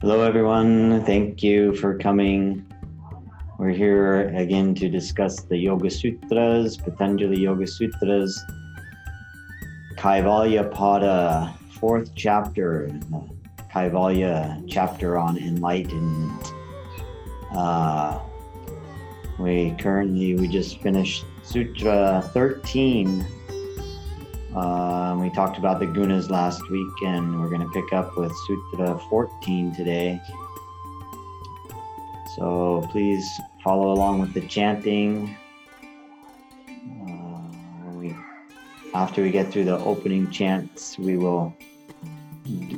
Hello, everyone. Thank you for coming. We're here again to discuss the Yoga Sutras, Patanjali Yoga Sutras, Kaivalya Pada, fourth chapter, Kaivalya chapter on enlightenment. Uh, we currently we just finished Sutra 13 um, we talked about the gunas last week, and we're going to pick up with Sutra 14 today. So please follow along with the chanting. Uh, we, after we get through the opening chants, we will,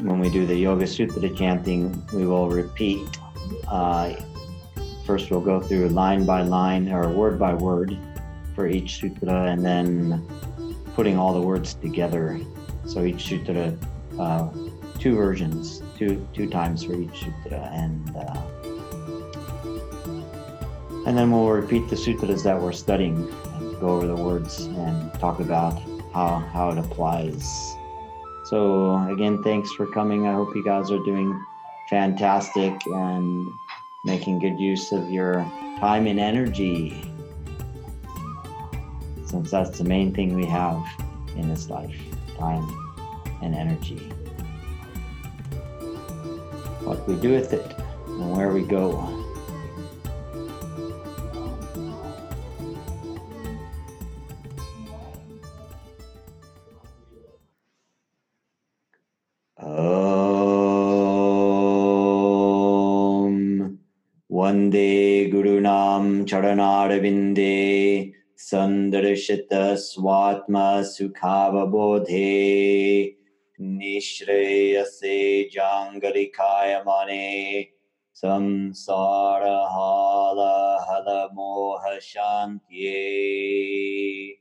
when we do the Yoga Sutra chanting, we will repeat. Uh, first, we'll go through line by line or word by word for each sutra, and then putting all the words together. So each sutra, uh, two versions, two two times for each sutra, and uh, and then we'll repeat the sutras that we're studying and go over the words and talk about how how it applies. So again, thanks for coming. I hope you guys are doing fantastic and making good use of your time and energy since that's the main thing we have in this life time and energy. What we do with it and where we go. Vande Gurunam Charanarvinde संदर्शित स्वात्म सुखावबोधे। निःश्रेयसे जाङ्गरिकाय मने। संसारहालहलमोहशान्त्ये।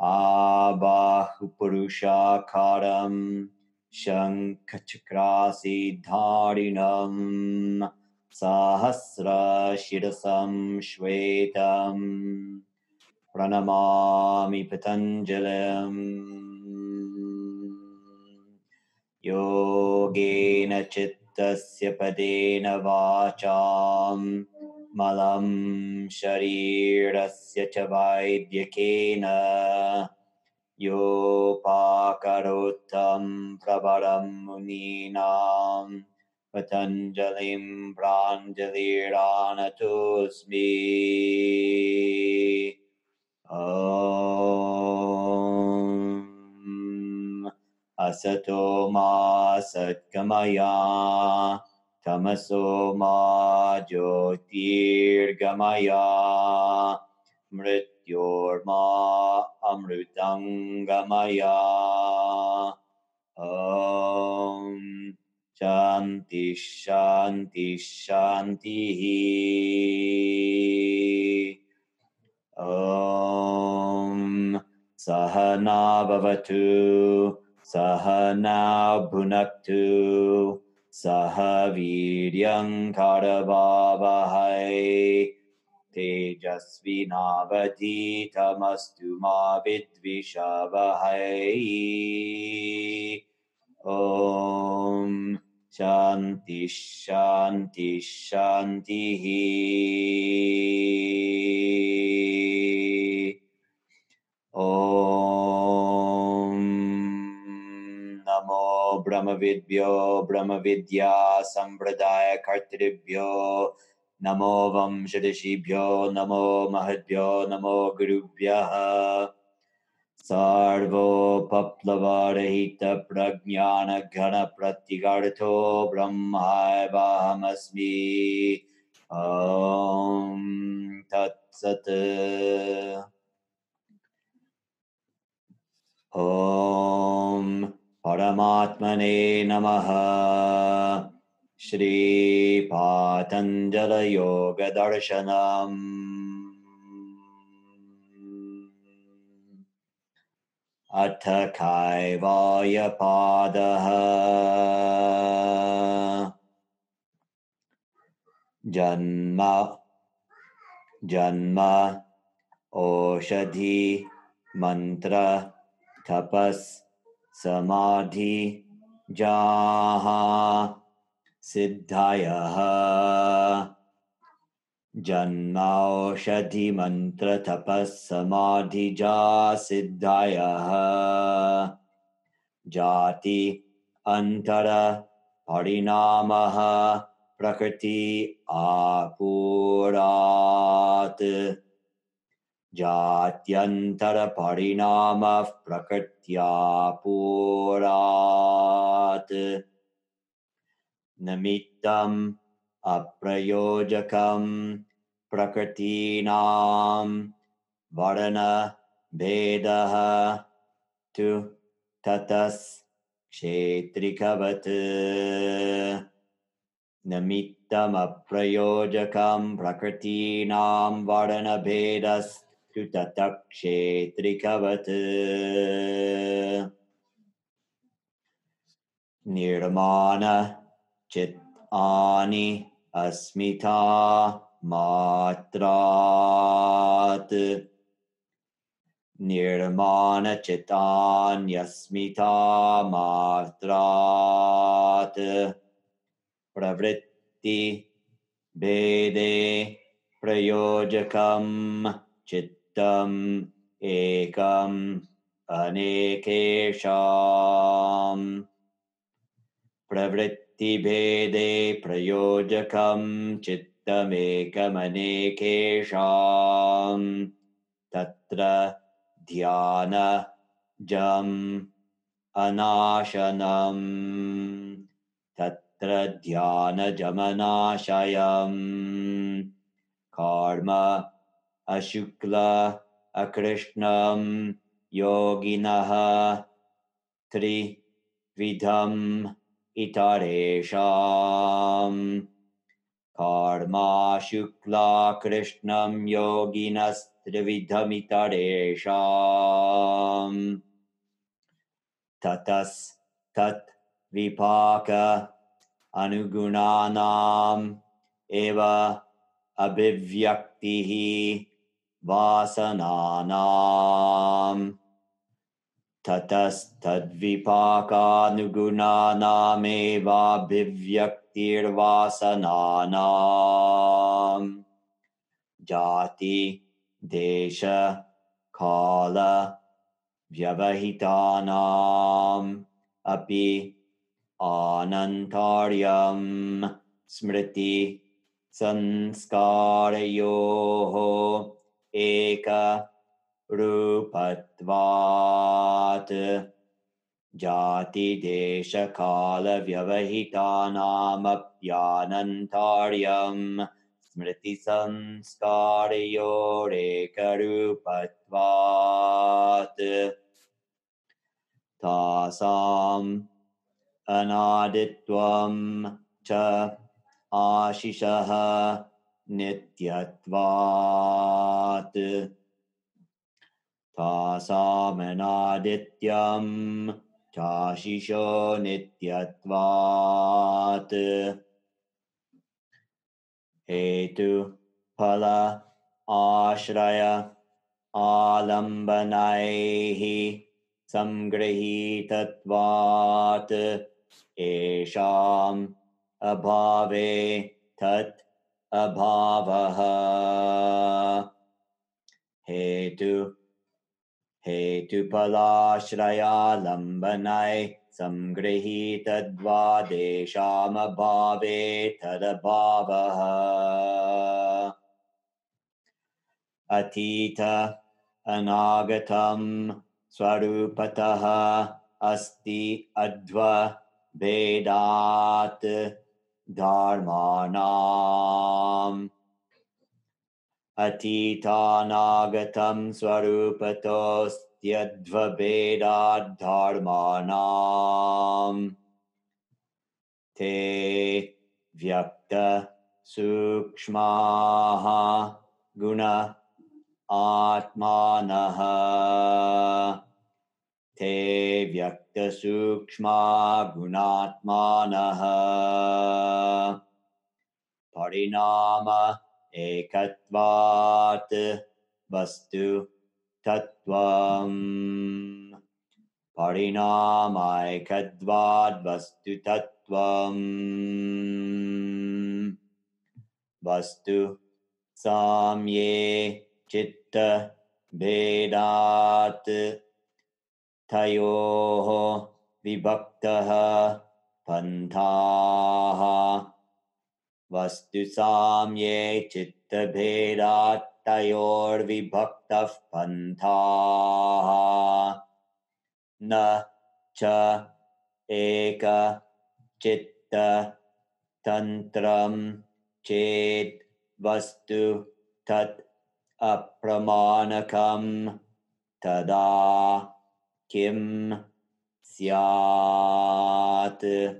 आबाहुपुरुषाकारं शङ्खचक्रासिधारिणम् सहस्रशिरसं श्वेतम्। प्रणमामि पतञ्जलिम् योगेन चित्तस्य पदेन वाचां मलं शरीरस्य च वैद्यकेन योपाकरोत्थं प्रबलं मुनीनां पतञ्जलिं प्राञ्जलिरानतोऽस्मि Om Asato Satkamaya satgamaya tamaso ma jyotirgamaya mrityorma Om Shanti Shanti Shantihi Om Sahana Bhavatu Sahana Bhunaktu Sahaviryam Karabhavahai Tejasvinavaditamastu ma vidvishavahai. Om Shanti Shanti Shanti Om Namo Brahmavidbyo Brahmavidya Sampradaya Kartribhyo Namo Vamshadashibhyo Namo Mahadbhyo Namo Gurubhyaha सर्वोपप्लवरहितप्रज्ञानघनप्रतिगर्थो ब्रह्मैवाहमस्मि ॐ तत्सत् Om Paramatmane Namaha. Shri Patanjala Yoga Darshanam Atta Kaivalya Janma Janma Oshadhi Mantra tapas समाधि जाः सिद्धयः। जन्मौषधिमन्त्रतपः समाधिजा सिद्धयः। जाति अन्तर परिणामः प्रकृति आपुरात्। जात्यन्तरपरिणामः प्रकृत्या पुरात् निमित्तम् अप्रयोजकम् प्रकृतीनां वर्णभेदः तु ततस् क्षेत्रिकवत् निमित्तमप्रयोजकं प्रकृतीनां वर्णभेदस्तु ततः क्षेत्रिकवत् निर्माण चित्तानि अस्मिता मात्रात् निर्माणचितान्यस्मिता मात्रात् प्रवृत्ति भेदे प्रयोजकं चित्तम् एकम् अनेकेषाम् प्रवृत्तिभेदे प्रयोजकं चित्तमेकमनेकेषाम् तत्र ध्यानजम् अनाशनम् तत्र ध्यानजमनाशयम्। कर्म अशुक्ल अकृष्णं योगिनः त्रिविधम् इतरेषाम् कर्मा शुक्ला कृष्णं योगिनस्त्रिविधमितरेषाम् ततस्तत् विपाक अनुगुणानाम् एव अभिव्यक्तिः वासनानाम्। ततस्तद्विपाकानुगुणानामेवाभिव्यक्तिर्वासनानाम् जाति देश काल व्यवहितानाम्। अपि स्मृति संस्कारयोः। एक रूपत्वात् जातिदेशकालव्यवहितानामप्यानन्तार्यं स्मृतिसंस्कारयोरेकरूपत्वात्। तासाम् अनादित्वं च आशिषः नित्यत्वात्। तासामनादित्यं चाशिषो नित्यत्वात्। हेतु फल आश्रय आलम्बनैः सङ्गृहीतत्वात् येषाम् अभावे तत् अभावः। हेतु हेतुफलाश्रयालम्बनै सङ्गृहीतद्वादेशामभावे तदभावः अतीत अनागतं स्वरूपतः अस्ति dharmanam atitanaagatam svarupatostyadvabeda dharmanam te vyakta sukshmaha guna atmanaha te vyakta सूक्ष्मा गुणात्मानः परिणाम एकत्वात् वस्तु तत्त्वम्। परिणामैकद्वाद्वस्तु तत्त्वम्। वस्तु साम्ये चित्तभेदात् तयोः विभक्तः पन्थाः। वस्तु साम्ये चित्तभेदात् तयोर्विभक्तः पन्थाः। न च एक चित्त तन्त्रं चेत् वस्तु तत् अप्रमाणकं तदा किं स्यात्?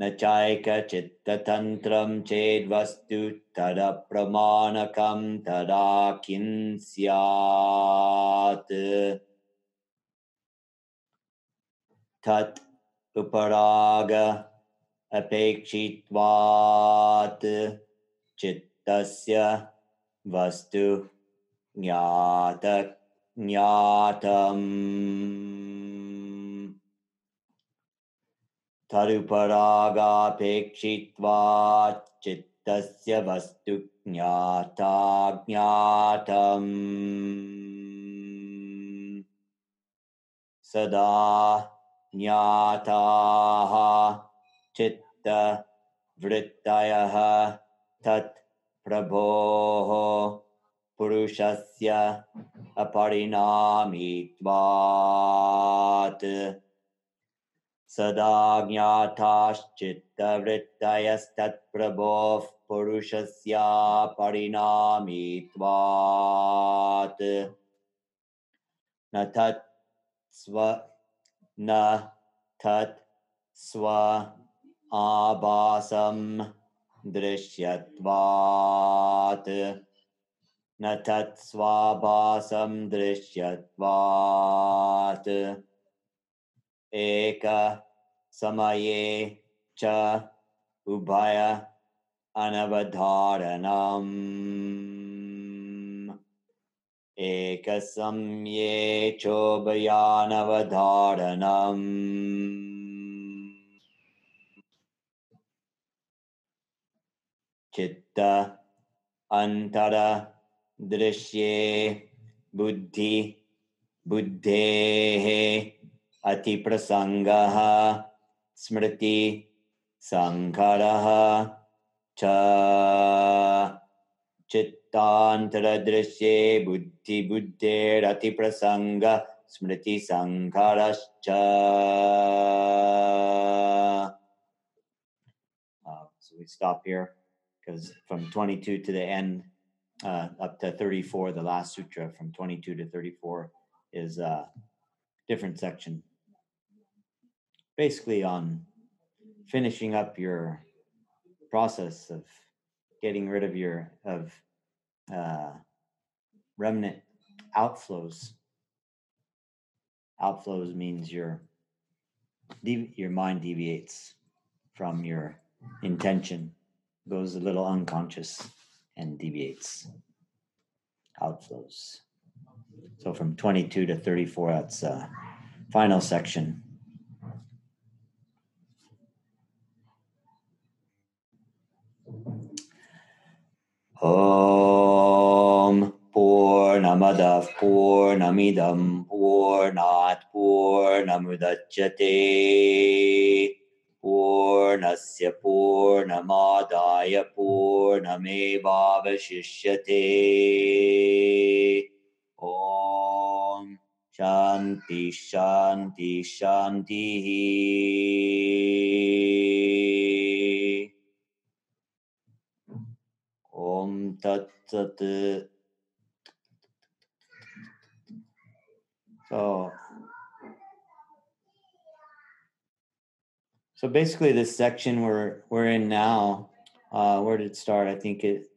न चैकचित्ततन्त्रं चेद्वस्तु तदप्रमाणकं तदा किं स्यात्? तत् उपराग अपेक्षित्वात् चित्तस्य वस्तु ज्ञात ज्ञातम्। तदुपरागापेक्षित्वात् चित्तस्य वस्तु ज्ञाता ज्ञातम्। सदा ज्ञाताः चित्तवृत्तयः तत् प्रभोः पुरुषस्य अपरिणामित्वात् सदा ज्ञाताश्चित्तवृत्तयस्तत्प्रभोः पुरुषस्यापरिणामित्वात् न तत् स्व न तत् स्व आभासं दृश्यत्वात् न तत् स्वाभासं दृश्यत्वात्। एक समये च उभय अनवधारणम्। एकसमये चोभयानवधारणम् चित्त अन्तर दृश्ये बुद्धि बुद्धेः अतिप्रसङ्गः स्मृति सङ्करः च चित्तान्तरदृश्ये बुद्धिबुद्धेरतिप्रसङ्ग स्मृतिसङ्करश्च Uh, so we stop here because from 22 to the end, uh, up to 34, the last sutra from 22 to 34 is a different section. Basically, on finishing up your process of getting rid of your of uh, remnant outflows. Outflows means your your mind deviates from your intention, goes a little unconscious, and deviates, outflows. So from 22 to 34, that's uh, final section. Om Purnamadav Purnamidam Purnat Purnamudachyate Purnasya Purnamadaya पूर्णमेवावशिष्यते ॐ शान्ति शान्ति शान्तिः ॐ तत्सत् So, so basically, this section we're we're in now, uh, where did it start? I think it,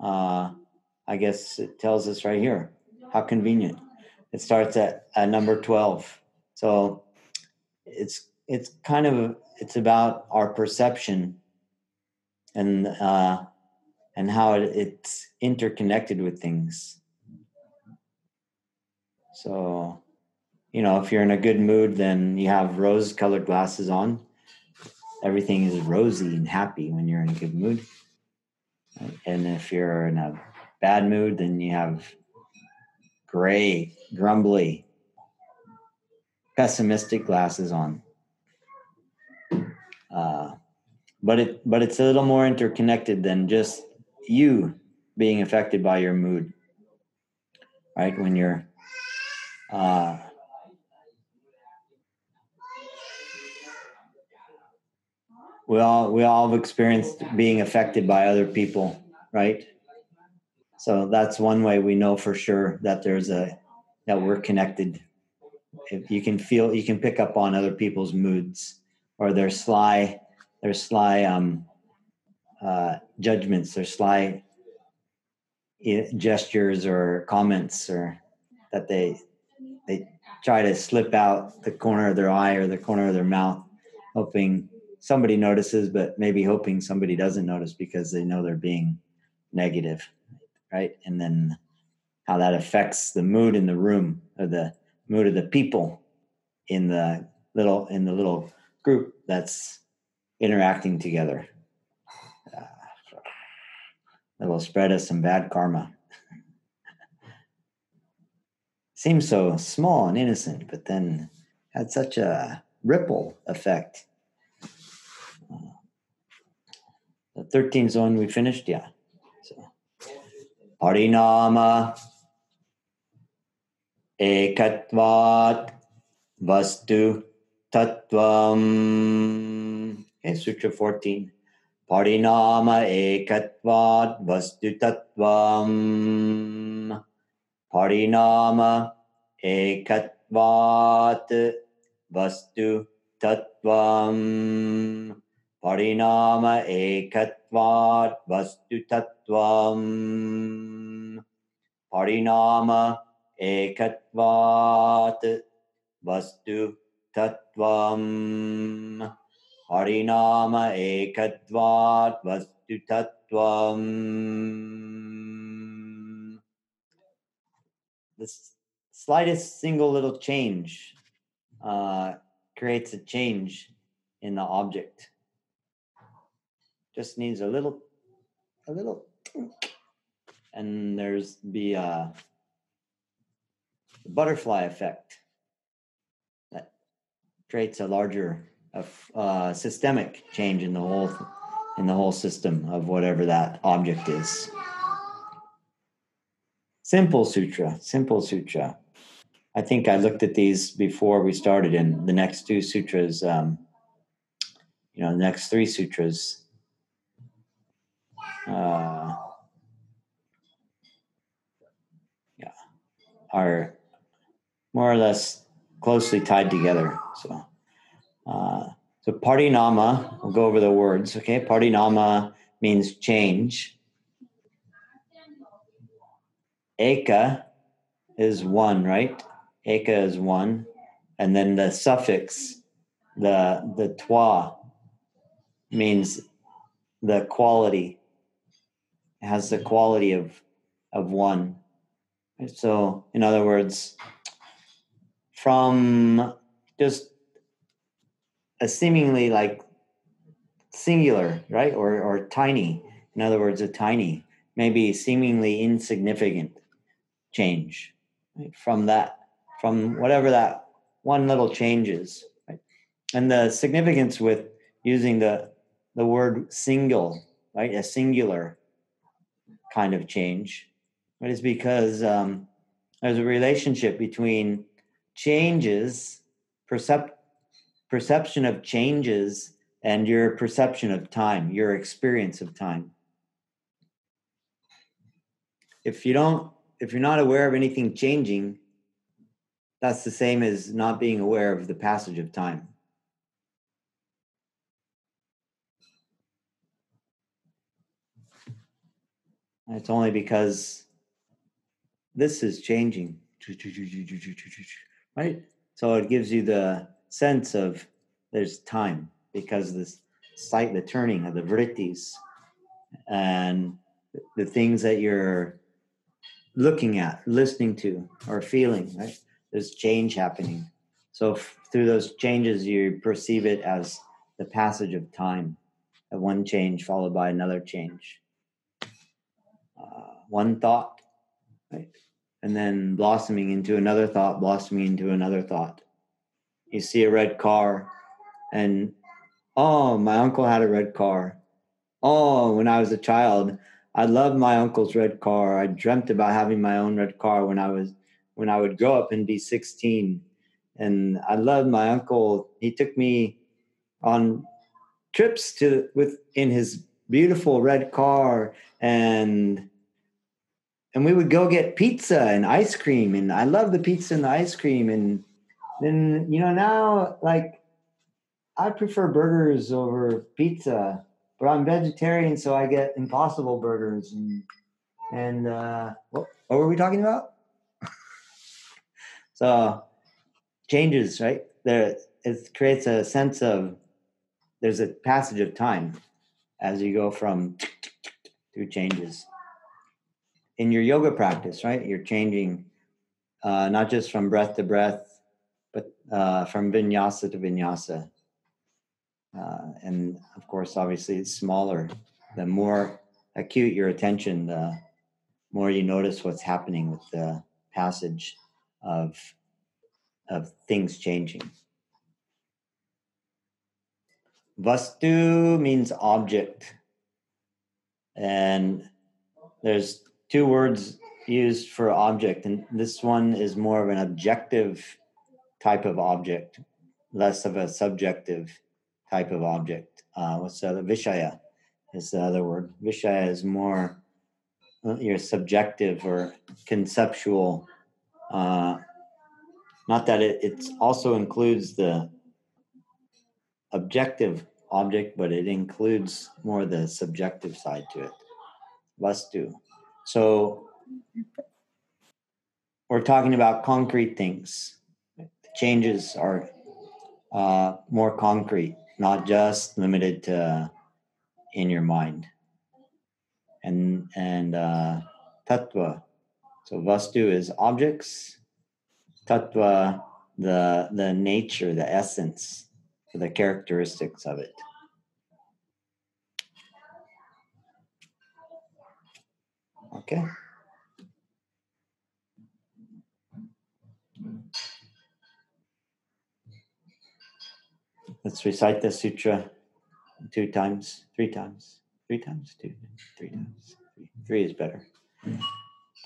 uh, I guess it tells us right here. How convenient! It starts at, at number twelve. So, it's it's kind of it's about our perception and uh, and how it, it's interconnected with things. So you know, if you're in a good mood, then you have rose colored glasses on. Everything is rosy and happy when you're in a good mood. And if you're in a bad mood, then you have gray, grumbly, pessimistic glasses on. Uh, but it but it's a little more interconnected than just you being affected by your mood right when you're uh, we all we all have experienced being affected by other people right? So that's one way we know for sure that there's a that we're connected. If you can feel you can pick up on other people's moods or their sly their sly um, uh, judgments their sly gestures or comments or that they they try to slip out the corner of their eye or the corner of their mouth hoping somebody notices but maybe hoping somebody doesn't notice because they know they're being negative right? And then how that affects the mood in the room or the mood of the people in the little in the little group that's interacting together. Uh, that will spread us some bad karma. Seems so small and innocent but then had such a ripple effect the 13th zone we finished yeah. So parinama ekatvat vastu tattvam okay sutra 14 parinama ekatvat vastu tattvam. Parinama ekatvat vastu tattvam परिणाम एकत्वात् वस्तुतत्त्वम् परिणाम एकत्वात् वस्तु तत्त्वम् परिणाम एकत्वात् वस्तु तत्त्वम् The slightest single little change uh, creates a change in the object. just needs a little a little and there's the uh, butterfly effect that creates a larger uh, systemic change in the whole in the whole system of whatever that object is. Simple sutra simple sutra. I think i looked at these before we started and the next two sutras um, you know the next three sutras uh, yeah, are more or less closely tied together. So, uh, so parinama, we'll go over the words. Okay, parinama means change. Eka is one, right? Eka is one, and then the suffix, the the twa, means the quality has the quality of of one. So, in other words, from just a seemingly like singular, right, or or tiny. In other words, a tiny, maybe seemingly insignificant change right? from that, from whatever that one little change is. Right? And the significance with using the the word single, right, a singular kind of change, but it's because um, there's a relationship between changes, percep- perception of changes, and your perception of time, your experience of time. If you don't, if you're not aware of anything changing, that's the same as not being aware of the passage of time. It's only because this is changing. Right? So it gives you the sense of there's time because this sight, the turning of the vrittis and the things that you're looking at, listening to, or feeling, right? there's change happening. So f- through those changes, you perceive it as the passage of time, of one change followed by another change. Uh, one thought, right? And then blossoming into another thought, blossoming into another thought. You see a red car, and oh, my uncle had a red car. Oh, when I was a child, I loved my uncle's red car. I dreamt about having my own red car when I was when I would grow up and be 16. And I loved my uncle. He took me on trips to with in his beautiful red car and and we would go get pizza and ice cream. And I love the pizza and the ice cream. And then you know now like I prefer burgers over pizza but I'm vegetarian so I get impossible burgers. And and uh what, what were we talking about? So changes right? There it creates a sense of there's a passage of time as you go from through changes. In your yoga practice right you're changing uh, not just from breath to breath but uh, from vinyasa to vinyasa. Uh, and of course obviously it's smaller. The more acute your attention the more you notice what's happening with the passage of of things changing Vastu means object. And there's two words used for object, and this one is more of an objective type of object, less of a subjective type of object. Uh, what's the other? Vishaya is the other word. Vishaya is more uh, your subjective or conceptual. Uh, not that it it also includes the objective object, but it includes more the subjective side to it. Vastu. So we're talking about concrete things. Changes are uh, more concrete, not just limited to in your mind. And and uh, tattva. So vastu is objects. Tattva, the the nature, the essence the characteristics of it. Okay. Let's recite the sutra two times, three times, three times, two, three times. Three, three is better.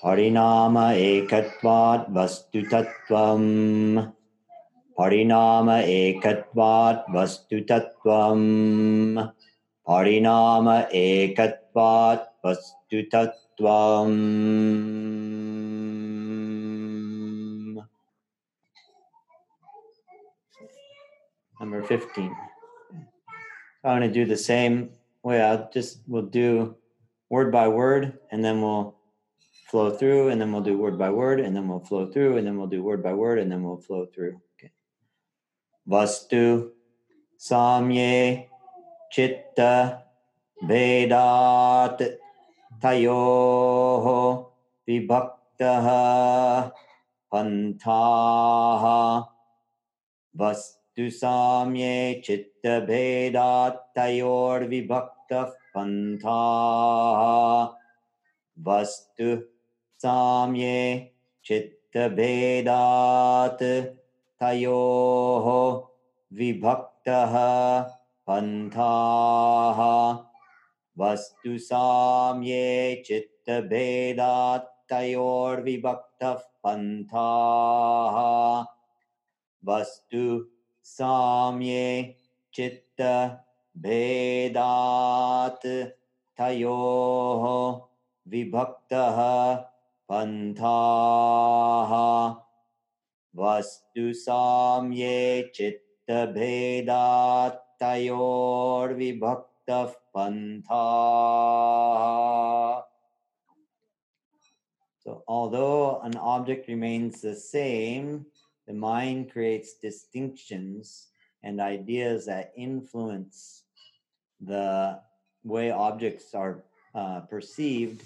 Parinama ekatvat vastu tattvam परिणाम एकत्वात् वस्तुतत्वम् परिणाम एकत्वात् वस्तुतत्वम् Number 15. I'm going to do the same way. I'll just, we'll do word by word and then we'll flow through and then we'll do word by word and then we'll flow through and then we'll do word by word and then we'll flow through. वस्तु साम्ये चित्त भेदात् तयोः विभक्तः पन्थाः। वस्तु साम्ये चित्तभेदात् तयोर्विभक्तः पन्थाः। वस्तु साम्ये चित्तभेदात् तयोः विभक्तः पन्थाः। वस्तु साम्ये चित्तभेदात् तयोर्विभक्तः पन्थाः। वस्तु साम्ये चित्तभेदात् तयोः विभक्तः पन्थाः वस्तु साम्ये चित्तभेदात् तयोर्विभक्तः पन्थाः So although an object remains the same, the mind creates distinctions and ideas that influence the way objects are uh, perceived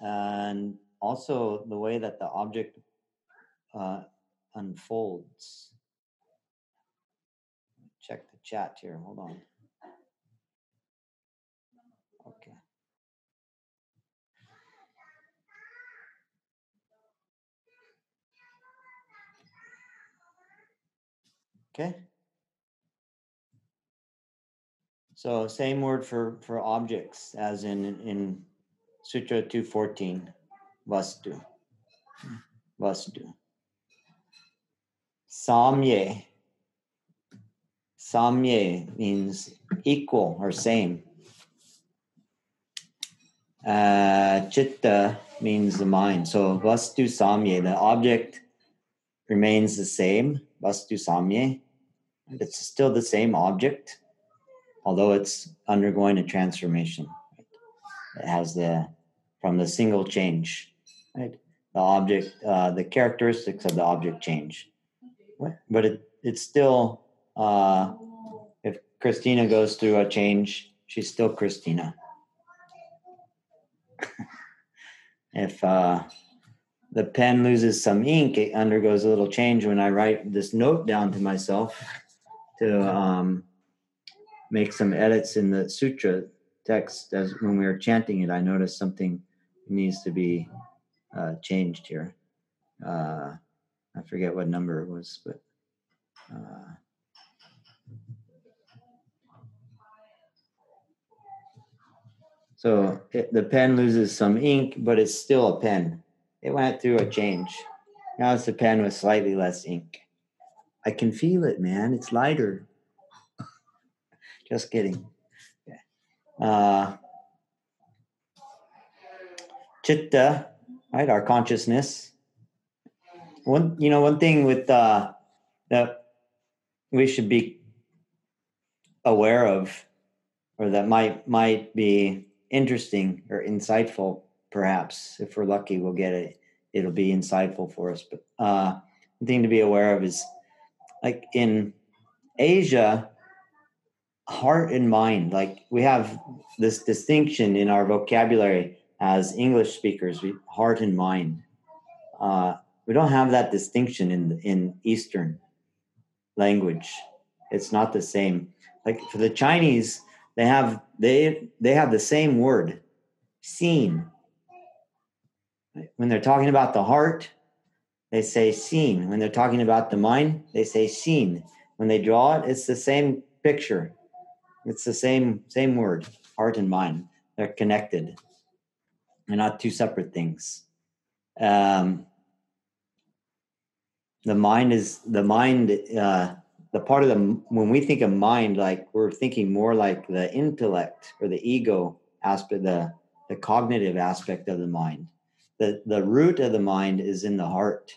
and also the way that the object uh, unfolds. Check the chat here. Hold on. Okay. Okay. So same word for for objects as in in Sutra 214, Vastu. Hmm. Vastu. Samye. Samye means equal or same. Uh, chitta means the mind. So Vastu Samye, the object remains the same. Vastu Samye. It's still the same object, although it's undergoing a transformation. It has the from the single change, right? The object, uh, the characteristics of the object change, but it, it's still. Uh, if Christina goes through a change, she's still Christina. if uh, the pen loses some ink, it undergoes a little change when I write this note down to myself to um, make some edits in the sutra text as when we were chanting it, I noticed something needs to be uh, changed here. Uh, I forget what number it was, but. Uh, so it, the pen loses some ink, but it's still a pen. It went through a change. Now it's a pen with slightly less ink. I can feel it, man. It's lighter. Just kidding. Uh, chitta, right? Our consciousness. One, you know, one thing with uh, that we should be aware of, or that might might be interesting or insightful, perhaps if we're lucky, we'll get it. It'll be insightful for us. But uh, one thing to be aware of is, like in Asia, heart and mind. Like we have this distinction in our vocabulary as English speakers, we, heart and mind. Uh, we don't have that distinction in in Eastern language. It's not the same. Like for the Chinese, they have they they have the same word, seen. When they're talking about the heart, they say seen. When they're talking about the mind, they say seen. When they draw it, it's the same picture. It's the same same word, heart and mind. They're connected. They're not two separate things. Um, the mind is the mind. Uh, the part of the when we think of mind, like we're thinking more like the intellect or the ego aspect, the the cognitive aspect of the mind. The the root of the mind is in the heart.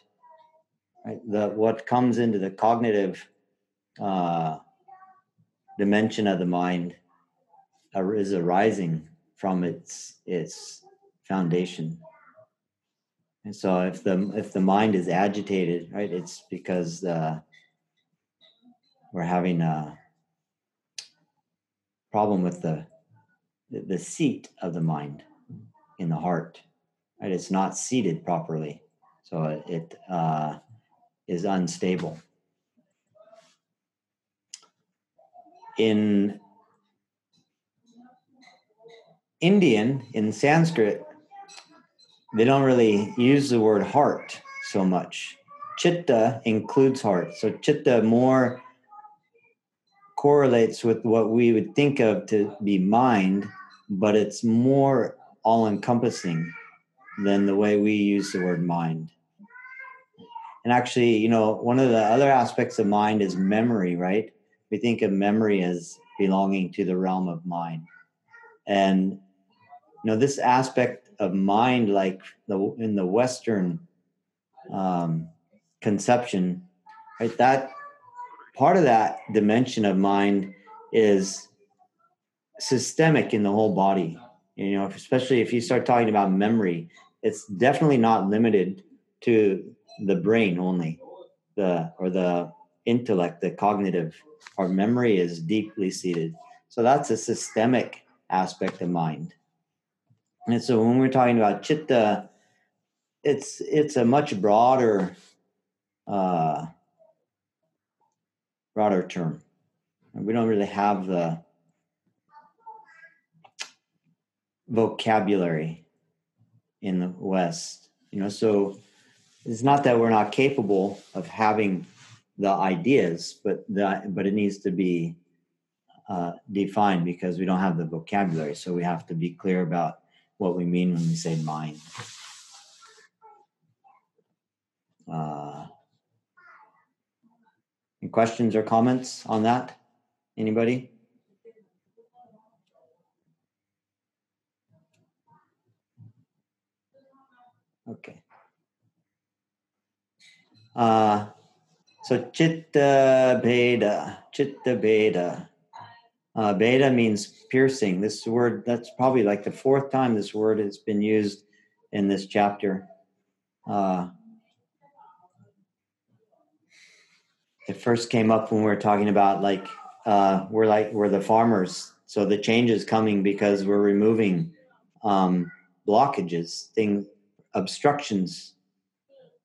Right? The what comes into the cognitive uh, dimension of the mind is arising from its its foundation and so if the if the mind is agitated right it's because uh, we're having a problem with the the seat of the mind in the heart right? It's not seated properly. So it, uh, is unstable. In Indian, in Sanskrit, they don't really use the word heart so much. Chitta includes heart. So chitta more correlates with what we would think of to be mind, but it's more all encompassing than the way we use the word mind. And actually, you know, one of the other aspects of mind is memory, right? we think of memory as belonging to the realm of mind and you know this aspect of mind like the in the western um, conception right that part of that dimension of mind is systemic in the whole body you know especially if you start talking about memory it's definitely not limited to the brain only the or the intellect the cognitive our memory is deeply seated. So that's a systemic aspect of mind. And so when we're talking about chitta, it's it's a much broader uh, broader term. We don't really have the vocabulary in the West, you know. So it's not that we're not capable of having the ideas, but that but it needs to be uh, defined because we don't have the vocabulary. So we have to be clear about what we mean when we say mind. Uh, any questions or comments on that? Anybody? Okay. Uh, so chitta bheda, chitta bheda. Uh, bheda means piercing. This word, that's probably like the fourth time this word has been used in this chapter. Uh, it first came up when we were talking about like uh, we're like we're the farmers, so the change is coming because we're removing um, blockages, things, obstructions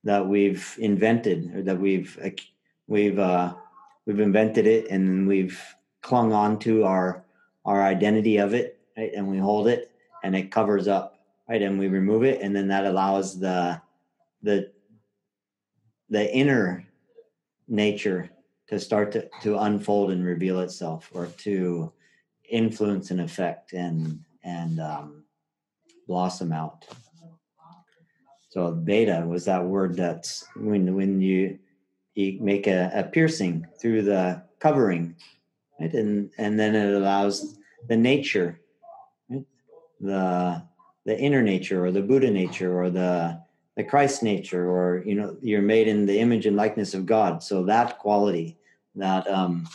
that we've invented or that we've we've uh, we've invented it and we've clung on to our our identity of it right? And we hold it and it covers up right? And we remove it and then that allows the the the inner nature to start to, to unfold and reveal itself or to influence and affect and and um, blossom out. So bheda was that word that's when when you you make a, a piercing through the covering right? and and then it allows the nature right? the the inner nature or the buddha nature or the the christ nature or you know you're made in the image and likeness of god so that quality that um,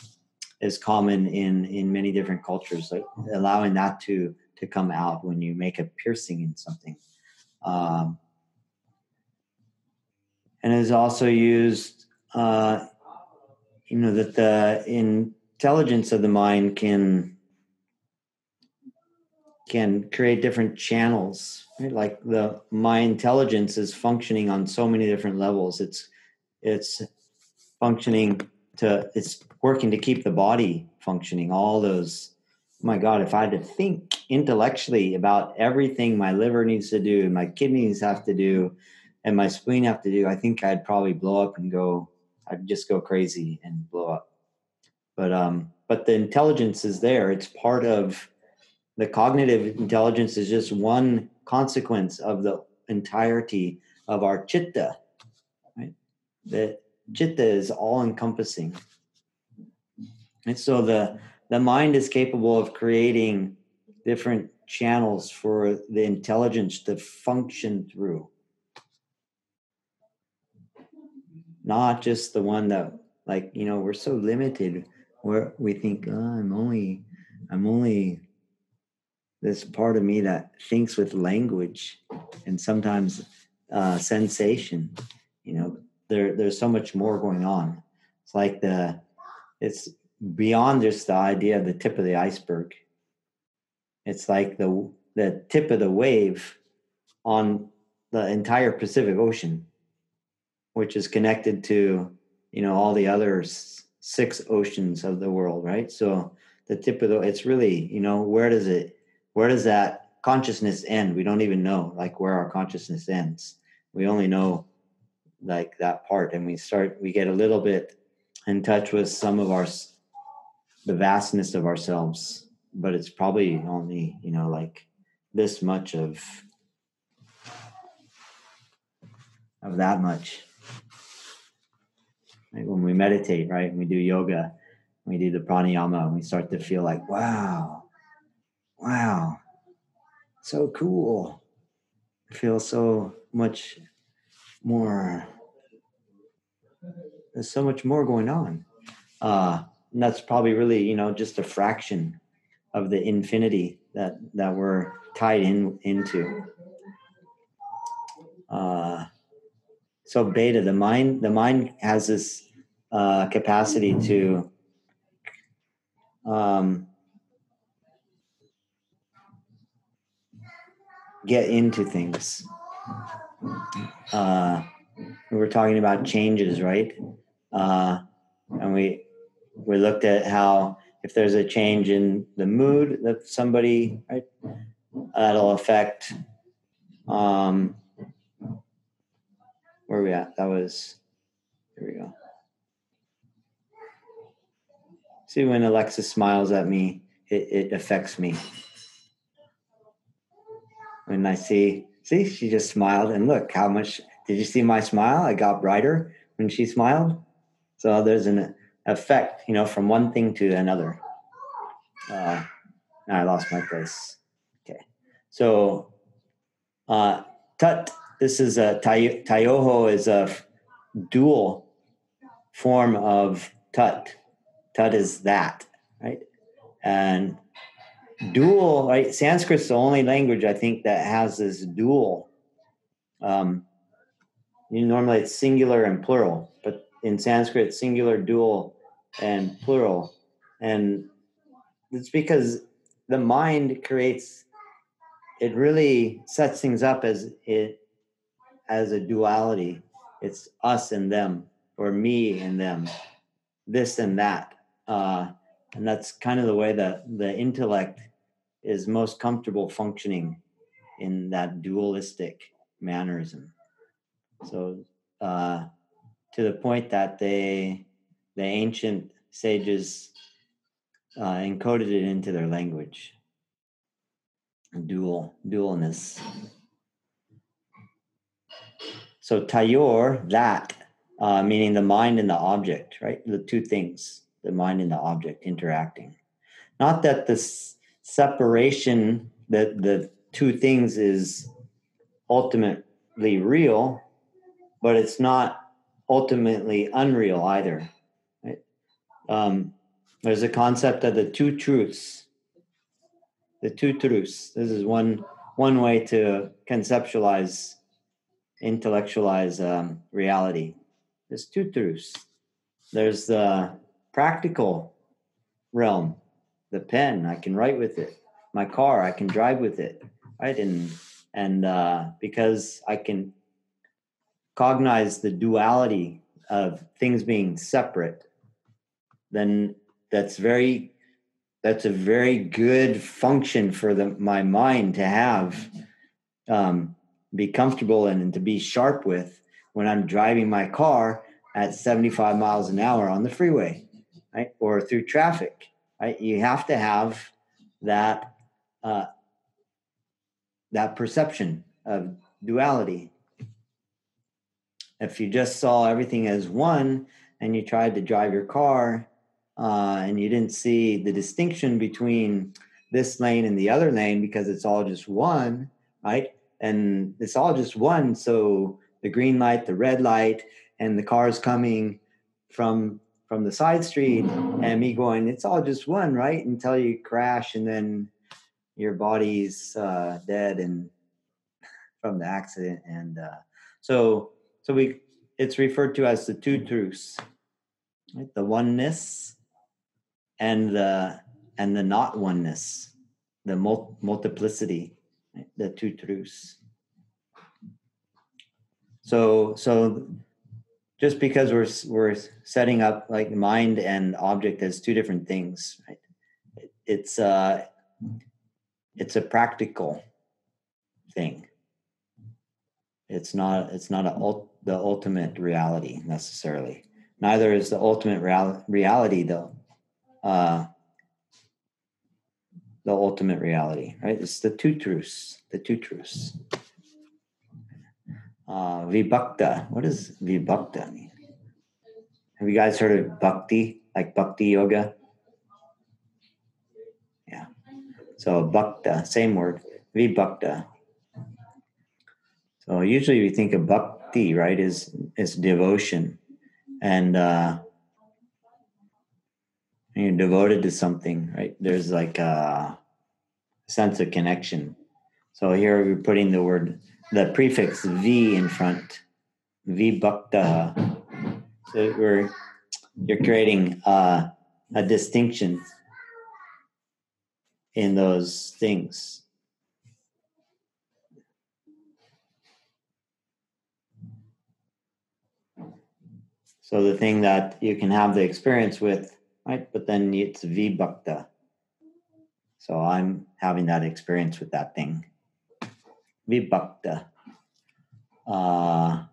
is common in in many different cultures like allowing that to to come out when you make a piercing in something um, and is also used uh, you know that the intelligence of the mind can can create different channels right? like the my intelligence is functioning on so many different levels. It's it's functioning to it's working to keep the body functioning. All those my god if i had to think intellectually about everything my liver needs to do and my kidneys have to do and my spleen have to do i think i'd probably blow up and go i'd just go crazy and blow up but um but the intelligence is there it's part of the cognitive intelligence is just one consequence of the entirety of our chitta right The chitta is all encompassing. And so the the mind is capable of creating different channels for the intelligence to function through. Not just the one that like, you know, we're so limited where we think, oh, I'm only I'm only this part of me that thinks with language and sometimes uh, sensation, you know, there there's so much more going on. It's like the it's beyond just the idea of the tip of the iceberg. It's like the the tip of the wave on the entire Pacific Ocean, which is connected to you know all the other six oceans of the world, right? So the tip of the it's really you know where does it where does that consciousness end? We don't even know like where our consciousness ends. We only know like that part and we start we get a little bit in touch with some of our the vastness of ourselves but it's probably only you know like this much of of that much like when we meditate right? We do yoga we do the pranayama and we start to feel like wow wow so cool. I feel so much more there's so much more going on. Uh, and that's probably really you know just a fraction of the infinity that that we're tied in into. Uh, so bheda, the mind the mind has this uh, capacity to um, get into things uh, we were talking about changes, right? Uh, and we we looked at how if there's a change in the mood that somebody, right, that'll affect. Um, where are we at? That was. Here we go. See, when Alexa smiles at me, it, it affects me. When I see, see, she just smiled, and look how much. Did you see my smile? I got brighter when she smiled. So there's an effect, you know, from one thing to another. Uh, I lost my place. Okay, so uh, tat. This is a tai, taioho is a dual form of tat. Tat is that, right? And dual, right? Sanskrit's the only language I think that has this dual. Um, you normally it's singular and plural, but in Sanskrit, singular, dual, and plural. And it's because the mind creates it really sets things up as it as a duality. It's us and them, or me and them, this and that. Uh, and that's kind of the way that the intellect is most comfortable functioning in that dualistic mannerism. So, uh, to the point that they, the ancient sages, uh, encoded it into their language. Dual, dualness. So tayor, that, uh, meaning the mind and the object, right? The two things the mind and the object interacting. Not that this separation, that the two things is ultimately real, but it's not ultimately unreal either. Right? Um, there's a concept of the two truths. The two truths. This is one one way to conceptualize, intellectualize um, reality. There's two truths. There's the practical realm. The pen, I can write with it. My car, I can drive with it. Right. And and uh, because I can cognize the duality of things being separate, then that's very that's a very good function for the my mind to have um, be comfortable and, and to be sharp with when I'm driving my car at 75 miles an hour on the freeway right? Or through traffic, right? You have to have that uh, that perception of duality. If you just saw everything as one and you tried to drive your car uh, and you didn't see the distinction between this lane and the other lane because it's all just one, right? And it's all just one. So the green light, the red light, and the cars coming from from the side street and me going, it's all just one, right? Until you crash and then your body's uh, dead and from the accident. And uh, so, so we, it's referred to as the two truths, right? the oneness and the and the not oneness, the mul- multiplicity, right? the two truths. So, so just because we're we're setting up like mind and object as two different things right? It's uh it's a practical thing. It's not it's not a, the ultimate reality necessarily. Neither is the ultimate real, reality though uh the ultimate reality right? It's the two truths the two truths uh, vibhakta. What does vibhakta mean? Have you guys heard of bhakti, like bhakti yoga? Yeah. So bhakta, same word, vibhakta. So usually we think of bhakti, right, is is devotion, and uh, you're devoted to something, right? There's like a sense of connection. So here we're putting the word the prefix V in front, vibhakta. So we're you're creating uh, a distinction in those things. So the thing that you can have the experience with, right? But then it's vibhakta. So I'm having that experience with that thing. Vibhakta. Uh,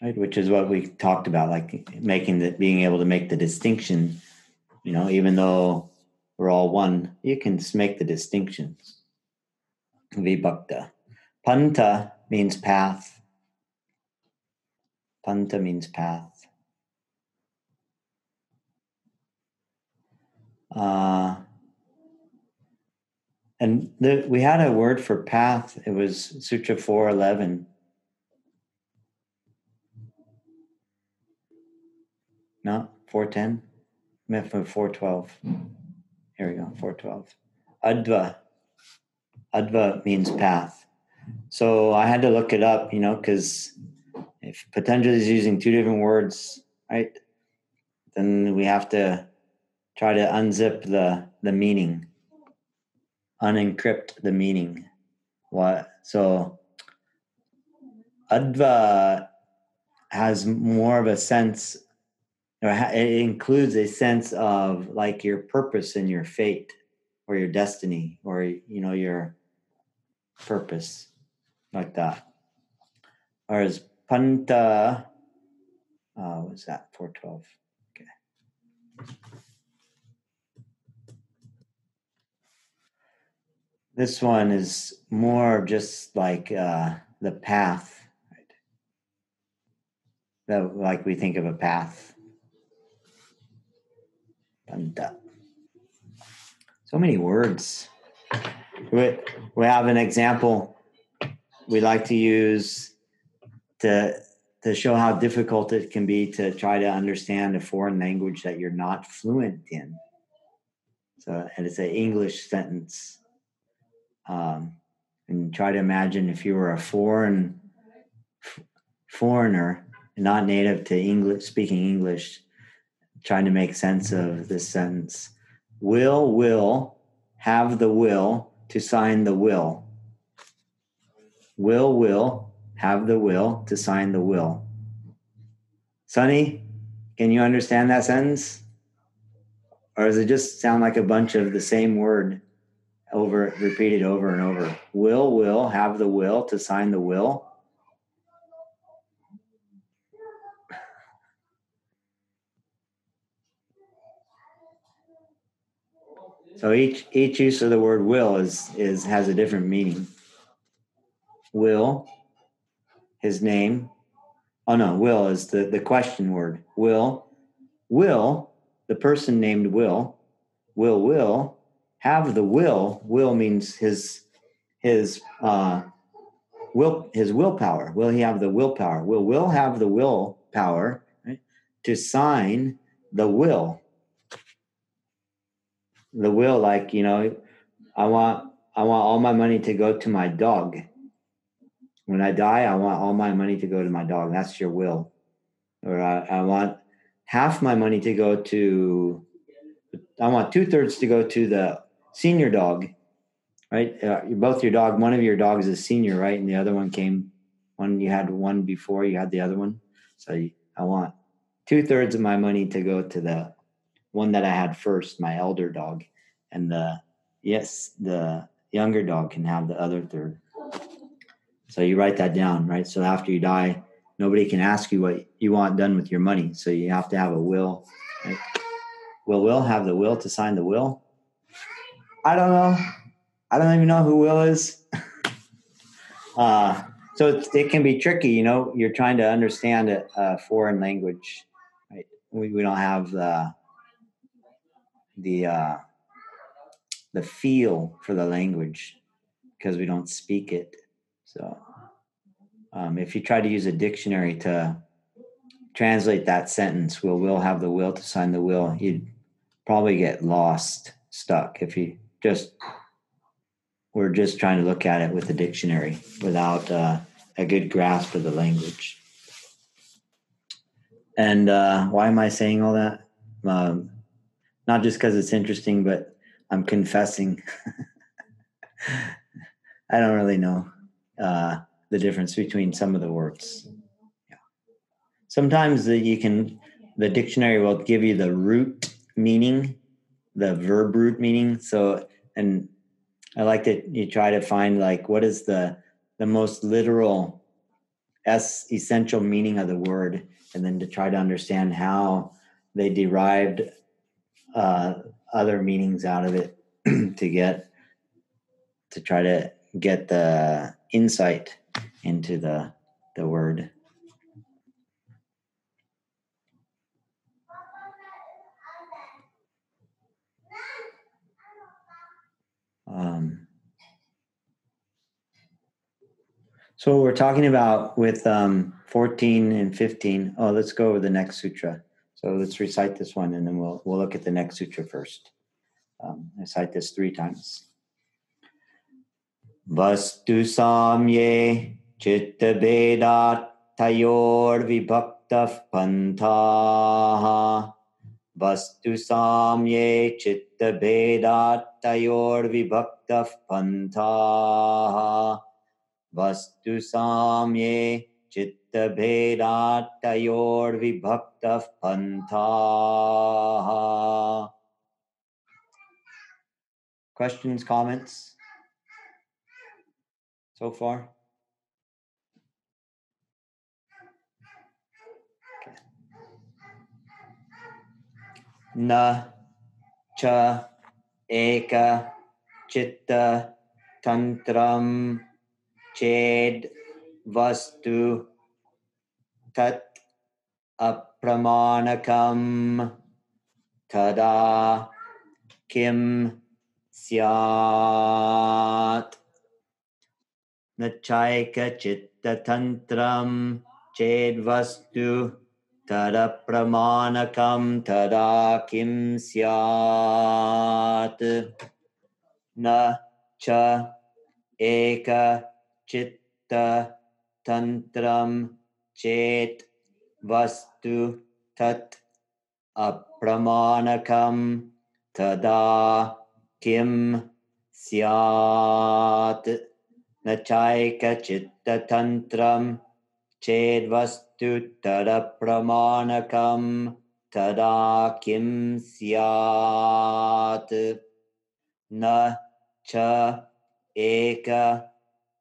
right, which is what we talked about, like making the being able to make the distinction. You know, even though we're all one, you can make the distinctions. Vibhakta. Panta means path. Panta means path. Uh, and the, we had a word for path. It was Sutra 411. No, 410? Meant for 412. Here we go, 412. Adva. Adva means path. So I had to look it up, you know, because if Patanjali is using two different words, right, then we have to try to unzip the the meaning, unencrypt the meaning. What so Adva has more of a sense, or it includes a sense of like your purpose and your fate, or your destiny, or you know your purpose, like that. Whereas Panta, uh, what's that? Four twelve. Okay. This one is more just like uh, the path, right? That, like we think of a path. So many words. We, we have an example we like to use to to show how difficult it can be to try to understand a foreign language that you're not fluent in. So, and it's an English sentence um, and try to imagine if you were a foreign f- foreigner, not native to English, speaking English, trying to make sense of this sentence. Will will have the will to sign the will. Will will have the will to sign the will. Sonny, can you understand that sentence? Or does it just sound like a bunch of the same word? Over repeated over and over. Will will have the will to sign the will. So each each use of the word will is is has a different meaning. Will, his name. Oh no, will is the, the question word. Will, will, the person named Will, will, will have the will. Will means his his uh, will his willpower. Will he have the willpower? Will will have the willpower right, to sign the will. The will, like you know, I want I want all my money to go to my dog. When I die, I want all my money to go to my dog. That's your will. Or I, I want half my money to go to I want two thirds to go to the senior dog, right? Uh, both your dog, one of your dogs is senior, right? And the other one came, one you had one before, you had the other one. So I want two thirds of my money to go to the one that I had first, my elder dog, and the yes, the younger dog can have the other third. So you write that down, right? So after you die, nobody can ask you what you want done with your money. So you have to have a will. Right? Will will have the will to sign the will? I don't know. I don't even know who Will is. uh, so it can be tricky, you know. You're trying to understand a, a foreign language, right? We, we don't have the the uh, the feel for the language because we don't speak it. So, um, if you try to use a dictionary to translate that sentence, "will will have the will to sign the will," you'd probably get lost, stuck if you just we're just trying to look at it with a dictionary without uh, a good grasp of the language. And uh, why am I saying all that? Um, not just because it's interesting, but I'm confessing. I don't really know uh, the difference between some of the words. sometimes the, you can the dictionary will give you the root meaning, the verb root meaning. So and I like that you try to find like what is the the most literal s essential meaning of the word, and then to try to understand how they derived uh, other meanings out of it to get to try to get the insight into the the word. Um, so we're talking about with um, 14 and 15. Oh, let's go over the next sutra. So let's recite this one, and then we'll we'll look at the next sutra first. Um, recite this three times. Vastu samye chitta beda tayor vibhaktav pantaha. Vastu samye chitta beda. चित्तभेदात्तयोर्विभक्तः पन्थाः वस्तु साम्ये चित्तभेदात्तयोर्विभक्तः पन्थाः Questions, comments so far? eka chitta tantram ched vastu tat apramanakam tada kim syat nachaika chitta tantram ched vastu तदा किं स्यात्? न च एक चित्ततन्त्रं चेत् वस्तु तत् अप्रमाणकं तदा किं स्यात्? न चैकचित्ततन्त्रं चेद्वस्तुतरप्रमाणकं तदा किं स्यात्? न च एक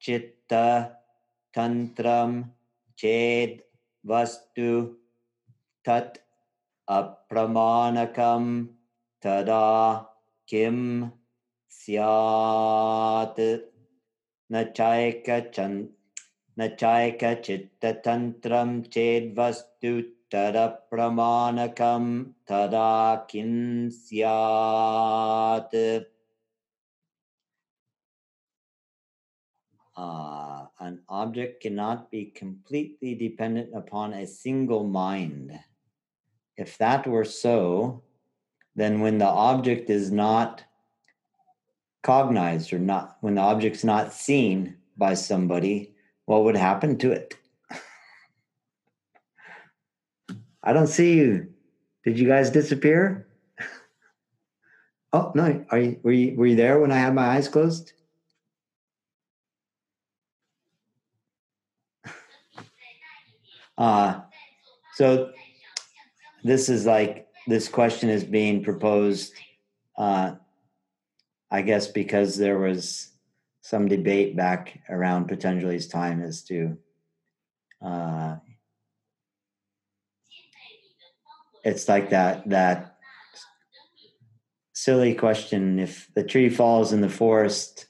चित्ततन्त्रं चेद् वस्तु तत् अप्रमाणकं तदा किं स्यात्? न चैकचन् न चैकचित्ततन्त्रं चेद्वस्तु तदप्रमाणकं तदा किं स्यात् uh, an object cannot be completely dependent upon a single mind. If that were so, then when the object is not cognized or not, when the object's not seen by somebody, what would happen to it? I don't see you. Did you guys disappear? oh no, are you were you were you there when I had my eyes closed? Uh, so this is like this question is being proposed, uh, I guess, because there was some debate back around Patanjali's time as to uh, it's like that that silly question if the tree falls in the forest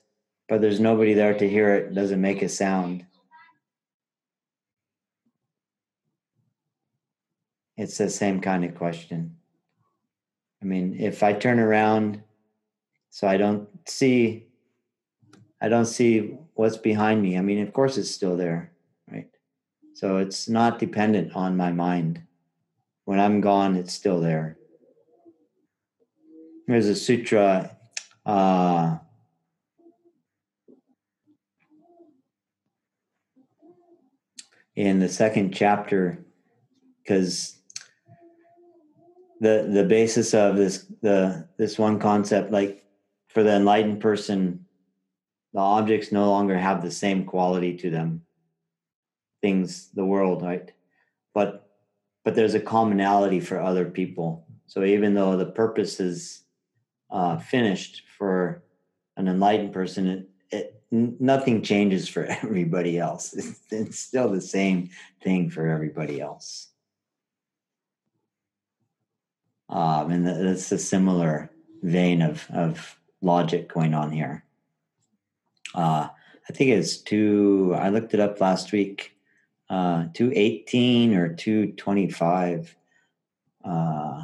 but there's nobody there to hear it does it make a sound? It's the same kind of question. I mean if i turn around so i don't see I don't see what's behind me. I mean, of course, it's still there, right? So it's not dependent on my mind. When I'm gone, it's still there. There's a sutra. Uh, in the second chapter, because the the basis of this the this one concept, like for the enlightened person, the objects no longer have the same quality to them things the world right but but there's a commonality for other people. So even though the purpose is uh, finished for an enlightened person, it, it, nothing changes for everybody else. It's, it's still the same thing for everybody else. Um, and it's a similar vein of, of logic going on here. Uh, I think it's two, I looked it up last week, uh, 218 or 225. Uh,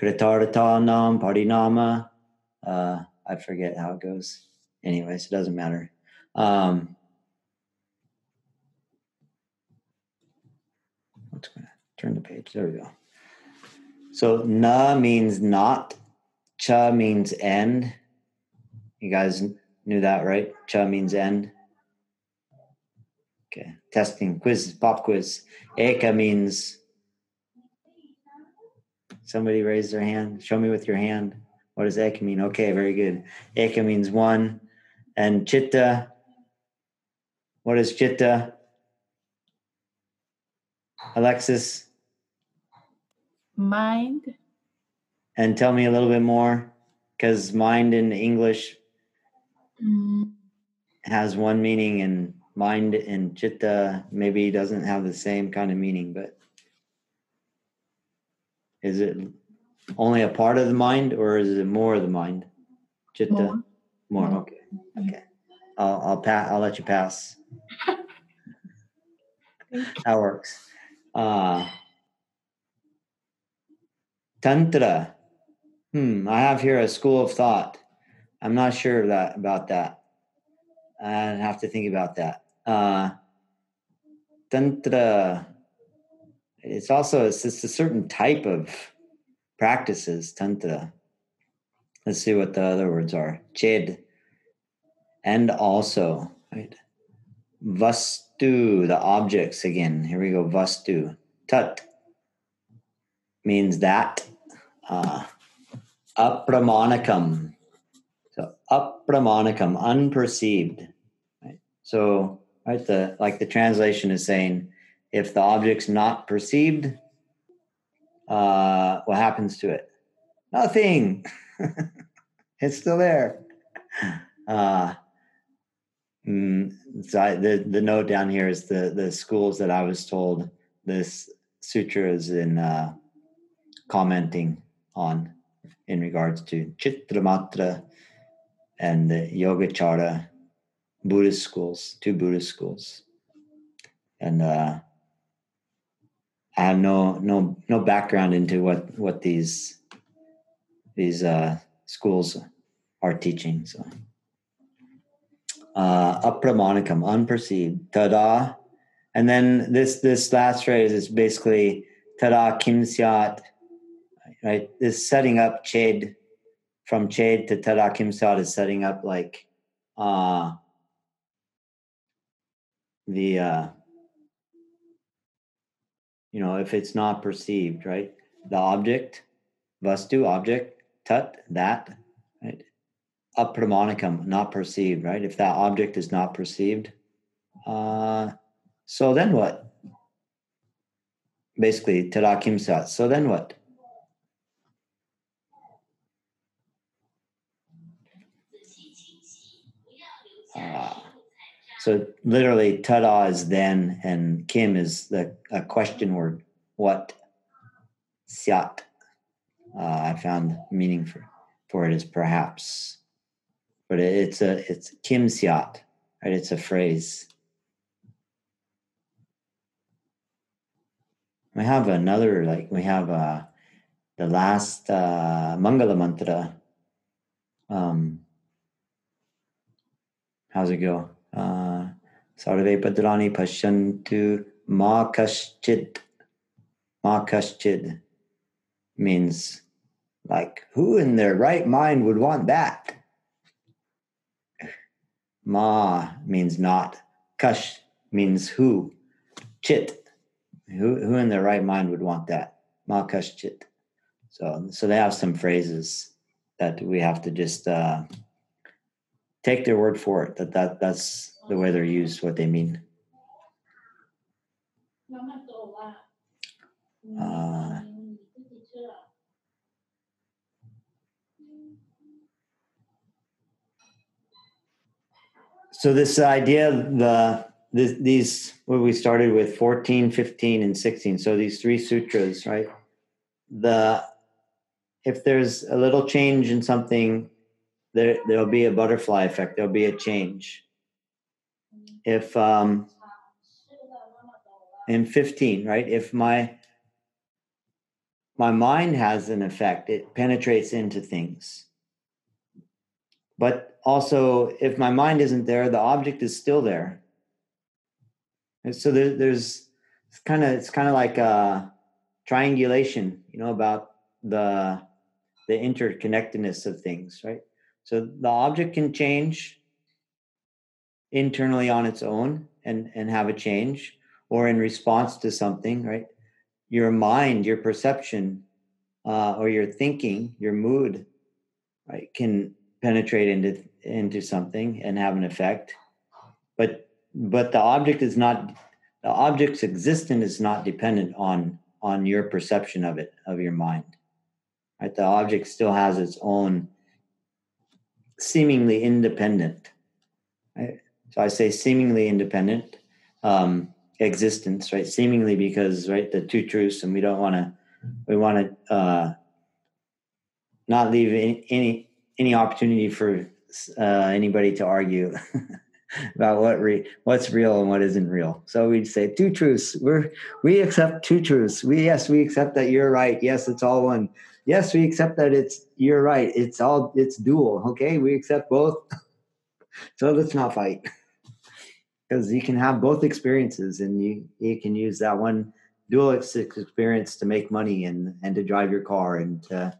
Kritartanam Parinama. Uh, I forget how it goes. Anyways, it doesn't matter. Um, to turn the page? There we go. So na means not, cha means end. You guys knew that, right? Cha means end. Okay, testing quiz, pop quiz. Eka means somebody raised their hand. Show me with your hand. What does Eka mean? Okay, very good. Eka means one. And chitta, what is chitta? Alexis? Mind. And tell me a little bit more, because mind in English mm. has one meaning, and mind in chitta maybe doesn't have the same kind of meaning, but is it only a part of the mind, or is it more of the mind? Chitta. More. more. Okay. Okay. I'll I'll pass. I'll let you pass. that works. Uh, tantra. Hmm. I have here a school of thought. I'm not sure that about that. I have to think about that. Uh, tantra it's also it's, it's a certain type of practices tantra let's see what the other words are. Chid and also right? Vastu the objects again. Here we go vastu. Tat means that. Uh so apramanikam unperceived right so right the like the translation is saying if the object's not perceived, uh, what happens to it? Nothing. it's still there. Uh, mm, so I, the the note down here is the the schools that I was told this sutra is in uh, commenting on in regards to Chittamatra and the Yogacara Buddhist schools, two Buddhist schools, and uh, I have no no no background into what what these these uh, schools are teaching. So, uh, unperceived, tada, and then this this last phrase is basically tada kim syat, right? This setting up ched from ched to tada syat is setting up like uh, the uh, you know, if it's not perceived, right? The object, vastu, object, tat, that, right? Apramanikam, not perceived, right? If that object is not perceived, uh, so then what? Basically, tadakim sat. So then what? So literally, tada is then, and kim is the a question word. What? Syat. Uh, I found meaning for for it is perhaps, but it's a it's kim syat, right? It's a phrase. We have another like we have uh, the last uh, Mangala mantra. Um, how's it go? Sarve Bhadrani Pashantu Ma Kaschid. Ma Kaschid means like, who in their right mind would want that? Ma means not. Kash means who. Chit. Who, who in their right mind would want that? Ma Kaschit. So, so they have some phrases that we have to just uh, take their word for it. That that that's the way they're used, what they mean. Uh, so this idea the, the these what we started with 14 15 and 16 so these three sutras right the if there's a little change in something there there'll be a butterfly effect. There'll be a change. If um in 15 right if my my mind has an effect it penetrates into things. But also if my mind isn't there the object is still there. And so there, there's it's kind of it's kind of like a triangulation you know about the the interconnectedness of things right so the object can change internally on its own and and have a change or in response to something right? Your mind your perception uh, or your thinking your mood right can penetrate into into something and have an effect. But but the object is not the object's existence is not dependent on on your perception of it of your mind right? The object still has its own seemingly independent right? so i say seemingly independent um, existence right seemingly because right the two truths and we don't want to we want to uh, not leave any, any any opportunity for uh, anybody to argue about what re- what's real and what isn't real. So we'd say two truths. We're we accept two truths. We yes, we accept that you're right. Yes, it's all one. Yes, we accept that it's you're right. It's all it's dual. Okay, we accept both. so let's not fight because you can have both experiences, and you you can use that one dual experience to make money and and to drive your car and to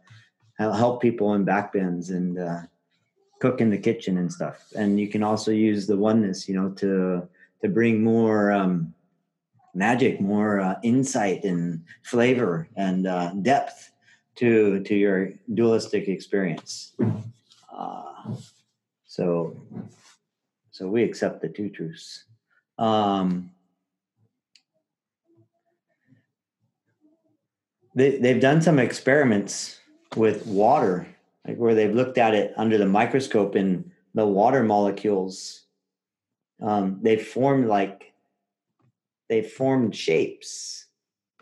help people in back bends and uh, cook in the kitchen and stuff. And you can also use the oneness, you know, to to bring more um, magic, more uh, insight and flavor and uh, depth to to your dualistic experience. Uh, so so we accept the two truths. Um, they, they've done some experiments with water, like where they've looked at it under the microscope and the water molecules, um, they formed like they formed shapes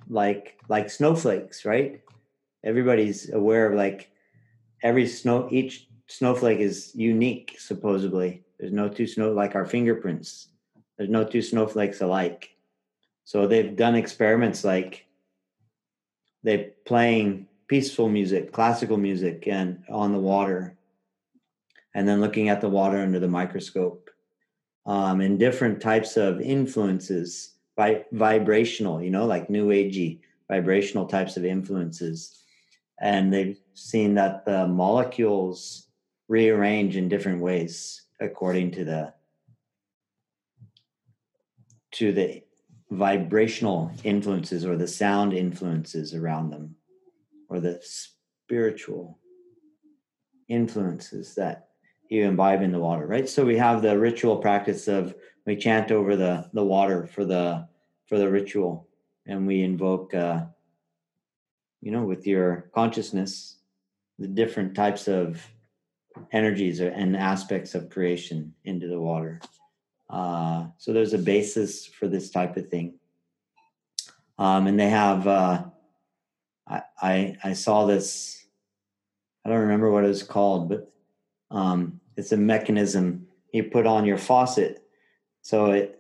like like snowflakes, right? Everybody's aware of like every snow each snowflake is unique supposedly. There's no two snow like our fingerprints. There's no two snowflakes alike. So they've done experiments like they're playing peaceful music, classical music, and on the water, and then looking at the water under the microscope, um, and different types of influences, by vibrational, you know, like new agey vibrational types of influences, and they've seen that the molecules rearrange in different ways according to the to the vibrational influences or the sound influences around them or the spiritual influences that you imbibe in the water, right? So we have the ritual practice of we chant over the the water for the for the ritual, and we invoke, uh, you know, with your consciousness, the different types of energies and aspects of creation into the water. Uh, so there's a basis for this type of thing, um, and they have. Uh, I, I, saw this. I don't remember what it was called, but um, it's a mechanism you put on your faucet, so it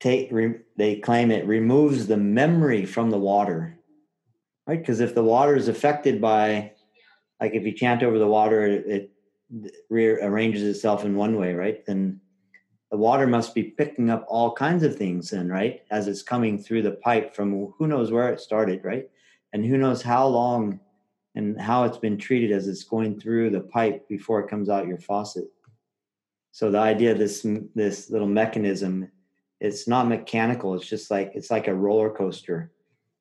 take. Re, they claim it removes the memory from the water, right? Because if the water is affected by, like, if you chant over the water, it, it rearranges itself in one way, right? Then the water must be picking up all kinds of things then right as it's coming through the pipe from who knows where it started right and who knows how long and how it's been treated as it's going through the pipe before it comes out your faucet. So the idea of this this little mechanism, it's not mechanical. It's just like it's like a roller coaster,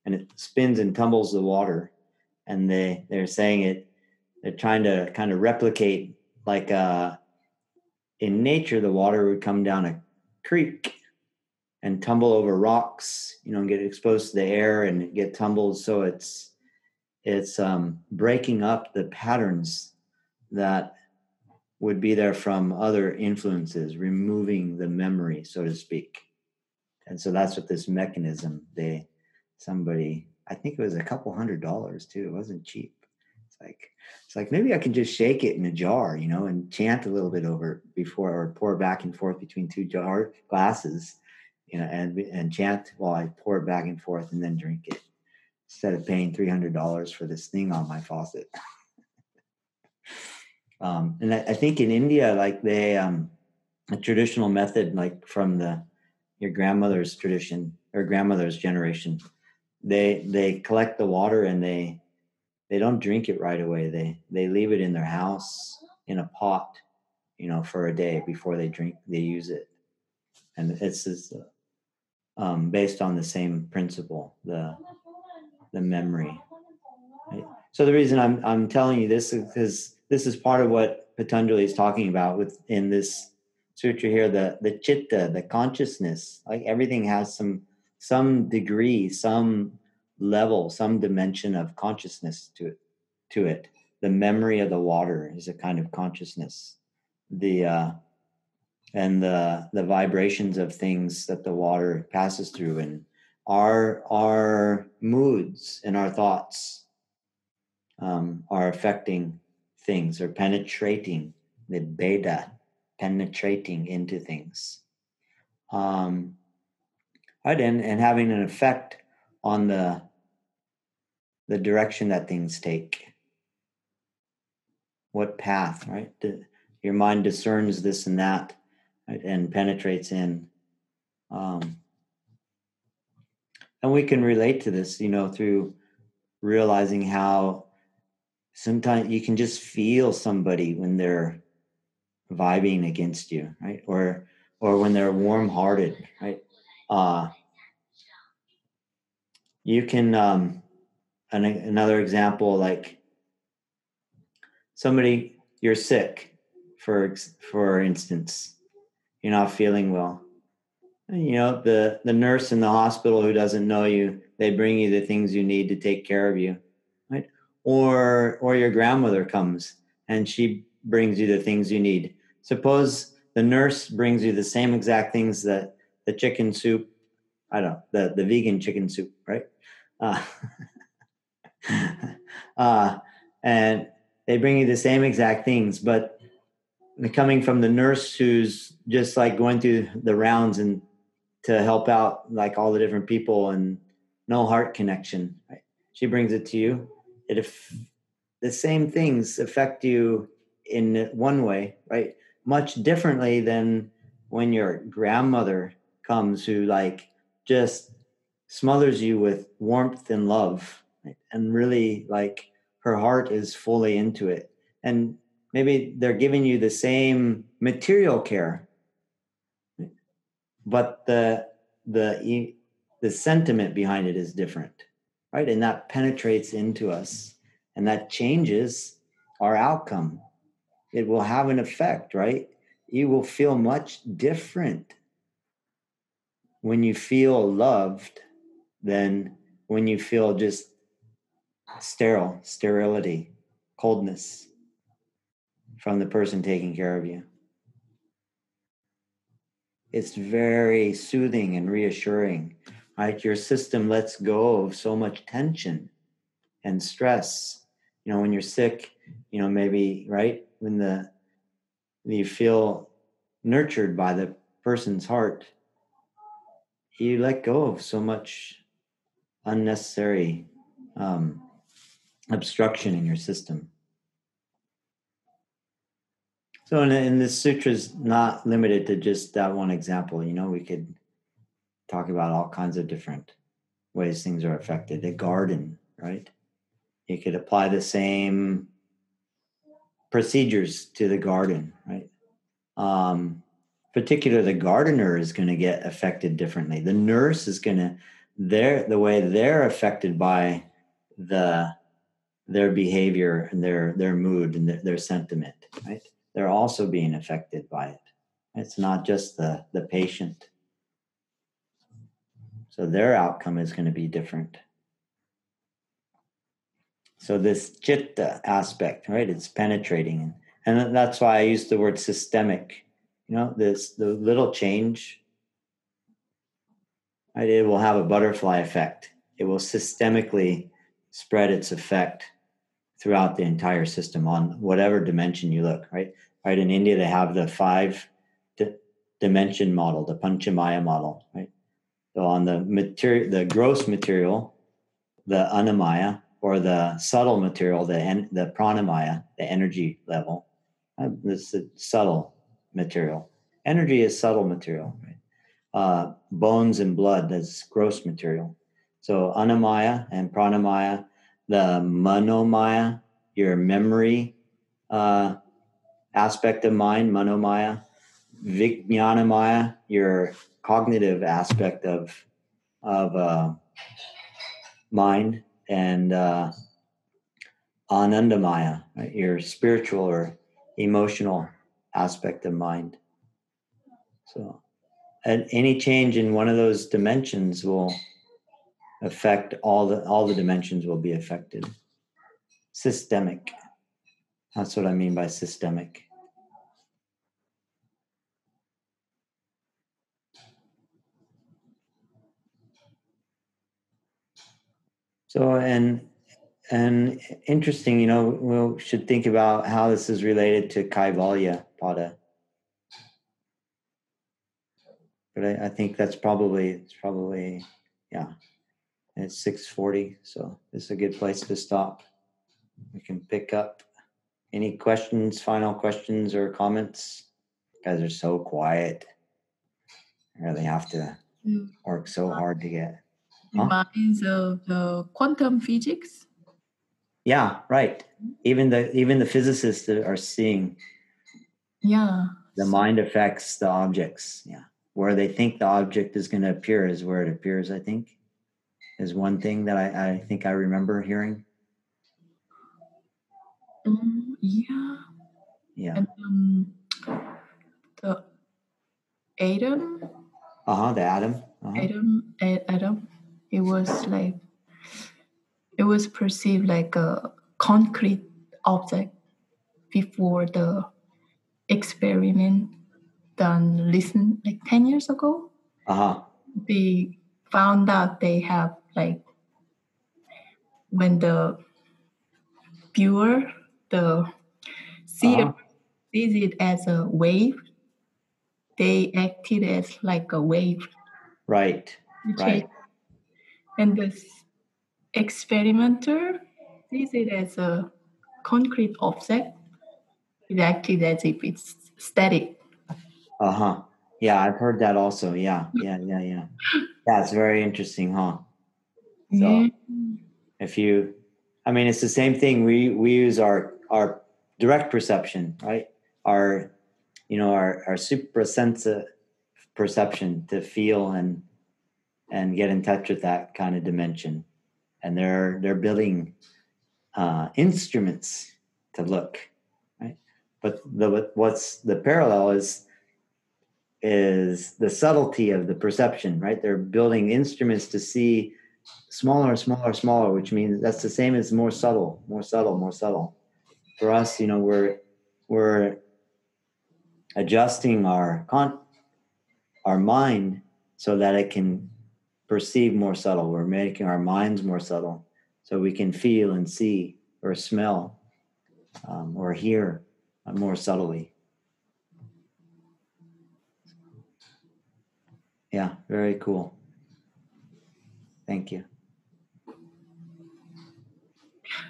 and it spins and tumbles the water. And they they're saying it. They're trying to kind of replicate like uh, in nature, the water would come down a creek, and tumble over rocks, you know, and get exposed to the air and get tumbled. So it's it's um, breaking up the patterns that would be there from other influences, removing the memory, so to speak. And so that's what this mechanism. They somebody, I think it was a couple hundred dollars too. It wasn't cheap. It's like it's like maybe I can just shake it in a jar, you know, and chant a little bit over before or pour back and forth between two jar glasses you know, and and chant while I pour it back and forth and then drink it instead of paying three hundred dollars for this thing on my faucet. um, and I, I, think in India, like they um, a traditional method, like from the your grandmother's tradition or grandmother's generation, they they collect the water and they they don't drink it right away. They they leave it in their house in a pot, you know, for a day before they drink. They use it, and it's this um, based on the same principle, the the memory. So the reason I'm I'm telling you this is because this is part of what Patanjali is talking about within this sutra here. The the chitta, the consciousness, like everything has some some degree, some level, some dimension of consciousness to it. To it, the memory of the water is a kind of consciousness. The uh, and the the vibrations of things that the water passes through and our our moods and our thoughts um, are affecting things or penetrating the beta penetrating into things um, right and, and having an effect on the the direction that things take what path right your mind discerns this and that right, and penetrates in. Um, and we can relate to this, you know, through realizing how sometimes you can just feel somebody when they're vibing against you, right? Or or when they're warm-hearted, right? Uh, you can um, an, another example like somebody you're sick for for instance you're not feeling well. You know, the, the nurse in the hospital who doesn't know you, they bring you the things you need to take care of you, right? Or, or your grandmother comes and she brings you the things you need. Suppose the nurse brings you the same exact things that the chicken soup, I don't know, the, the vegan chicken soup, right? Uh, uh, and they bring you the same exact things, but coming from the nurse who's just like going through the rounds and to help out like all the different people and no heart connection right? she brings it to you it if the same things affect you in one way right much differently than when your grandmother comes who like just smothers you with warmth and love right? and really like her heart is fully into it. And maybe they're giving you the same material care but the the the sentiment behind it is different right? And that penetrates into us and that changes our outcome. It will have an effect right? You will feel much different when you feel loved than when you feel just sterile sterility coldness from the person taking care of you. It's very soothing and reassuring, right? Your system lets go of so much tension and stress. You know, when you're sick, you know, maybe, right? When the you feel nurtured by the person's heart, you let go of so much unnecessary um, obstruction in your system. So, and, and this sutra is not limited to just that one example. You know, we could talk about all kinds of different ways things are affected. A garden, right? You could apply the same procedures to the garden, right? Um, particular, the gardener is going to get affected differently. The nurse is going to, they're the way they're affected by the their behavior and their their mood and their, their sentiment, right? they're also being affected by it. It's not just the, the patient. So their outcome is going to be different. So this chitta aspect, right? It's penetrating, and that's why I use the word systemic. You know, this the little change, right? It will have a butterfly effect. It will systemically spread its effect throughout the entire system on whatever dimension you look. Right, right. In India, they have the five di- dimension model, the Panchamaya model. Right. So on the material, the gross material, the annamaya, or the subtle material, the en- the pranamaya, the energy level. Uh, this is subtle material. Energy is subtle material. Right? Uh, bones and blood, that's gross material. So annamaya and pranamaya, the manomaya, your memory uh, aspect of mind, manomaya, vijnanamaya, your cognitive aspect of of uh, mind, and uh, anandamaya, right? your spiritual or emotional aspect of mind. So, and any change in one of those dimensions will affect all the all the dimensions will be affected. Systemic. That's what I mean by systemic. So, and and interesting, you know, we should think about how this is related to Kaivalya Pada. But I, I think that's probably it's probably yeah. It's six forty, so this is a good place to stop. We can pick up any questions, final questions or comments. You guys are so quiet. I really have to work so hard to get. Huh? reminds of the quantum physics. Yeah, right. Even the even the physicists that are seeing Yeah. the mind affects the objects. Yeah, where they think the object is going to appear is where it appears. I think is one thing that I, I think I remember hearing. Mm, yeah. Yeah. And um, the atom, Uh huh. The atom. Uh-huh. atom, a- atom, it was like, it was perceived like a concrete object before the experiment done listen like 10 years ago Uh huh. they found out they have like when the viewer the seer Uh-huh. sees it as a wave they acted as like a wave Right. Right. is- and this experimenter sees it as a concrete object acted as if it's static Uh huh. Yeah, I've heard that also. Yeah. Yeah. Yeah. Yeah. Yeah. It's very interesting, huh? So- yeah. if you i mean it's the same thing we we use our our direct perception right our you know our our suprasensitive perception to feel and and get in touch with that kind of dimension and they're they're building uh instruments to look but the what's the parallel is is the subtlety of the perception right they're building instruments to see smaller, smaller, smaller, which means that's the same as more subtle, more subtle, more subtle. For us, you know, we're we're adjusting our con our mind so that it can perceive more subtle. We're making our minds more subtle, so we can feel and see or smell um, or hear more subtly. Yeah, very cool. Thank you.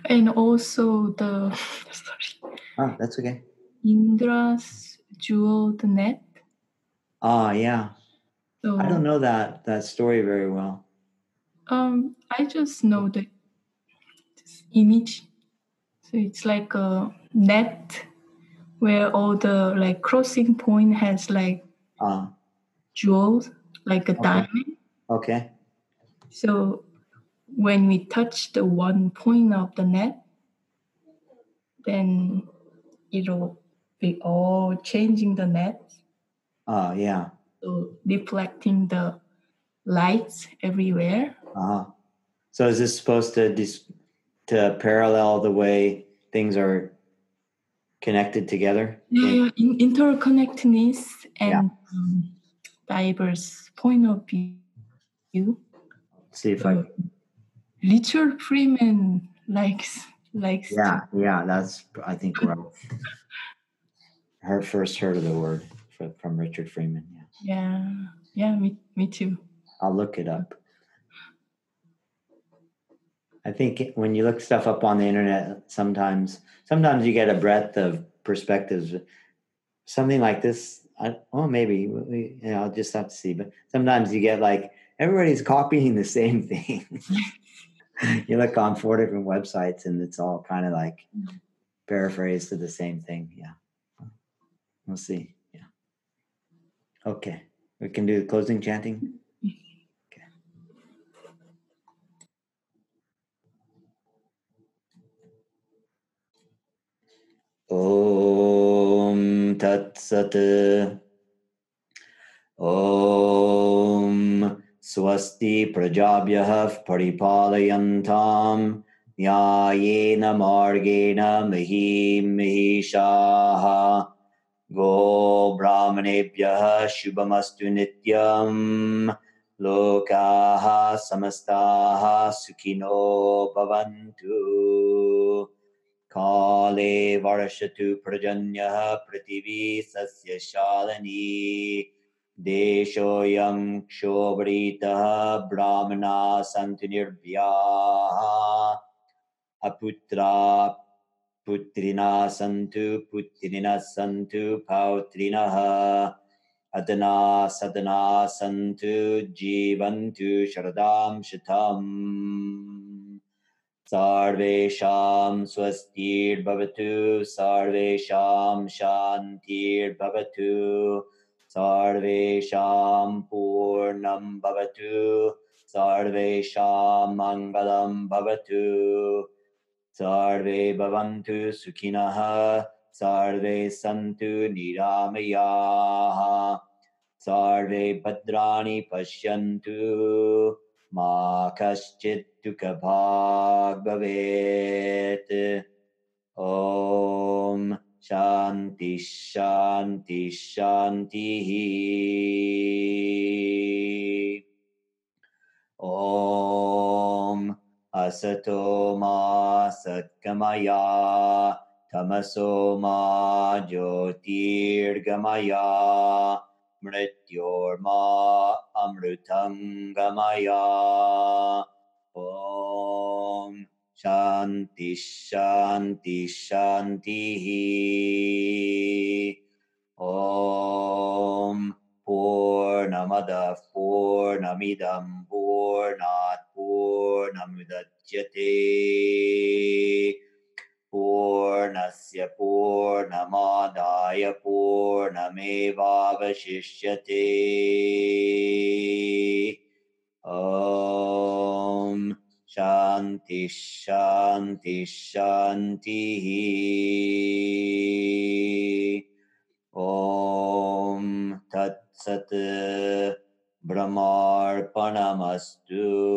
and also the sorry Oh, that's okay. Indra's jeweled net. Ah, yeah. So I don't know that that story very well. Um, I just know the this image. So it's like a net where all the like crossing point has like Uh, jewels, like a Okay. diamond. okay. So when we touch the one point of the net, then it'll be all changing the net, Uh, yeah. so reflecting the lights everywhere. Uh-huh. So is this supposed to dis- to parallel the way things are connected together? Yeah, in, interconnectedness and Yeah. um, diverse point of view. See if I Uh, Richard Freeman likes likes Yeah, yeah, that's I think. Her first heard of the word from, from Richard Freeman. Yeah, yeah yeah me me too. I'll look it up. I think when you look stuff up on the internet, sometimes sometimes you get a breadth of perspectives. Something like this, I, well, maybe we, you know, I'll just have to see. But sometimes you get like everybody's copying the same thing. you look on four different websites, and it's all kind of like paraphrased to the same thing. Yeah, we'll see. Yeah. Okay, we can do the closing chanting. ॐ तत्सत्। ॐ स्वस्ति प्रजाभ्यः परिपालयन्तां। न्यायेन मार्गेण महीं महिषाः। गो ब्राह्मणेभ्यः शुभमस्तु नित्यं लोकाः समस्ताः सुखिनो भवन्तु काले वर्षतु पर्जन्यः पृथिवी सस्यशालिनी देशोऽयं क्षोभरीतः ब्राह्मणा सन्तु निर्भयाः। अपुत्रा पुत्रिणः सन्तु पुत्रिणः सन्तु पौत्रिणः अदना सदना सन्तु जीवन्तु शरदां शतम् Sarvesham Swastir Bhavatu, Sarvesham Shantir Bhavatu, Sarvesham Purnam Bhavatu, Sarvesham Mangalam Bhavatu, Sarve Bhavantu Sukhinaha, Sarve Santu Niramayaha, Sarve Bhadrani Pashyantu, मा कश्चित् दुःखभाग् भवेत् ॐ शान्ति शान्ति शान्तिः ॐ असतो मा सत्कमया तमसो मा ज्योतिर्गमया मृत्योर्मा अमृतङ्गमया ॐ शान्ति शान्ति शान्तिः ॐ पूर्णमदः पूर्णमिदं पूर्णात् पूर्णमुदच्यते पूर्णस्य पूर्णमादाय पूर्णमेवावशिष्यते। ॐ शान्ति शान्ति शान्तिः। ॐ तत्सत् ब्रह्मार्पणमस्तु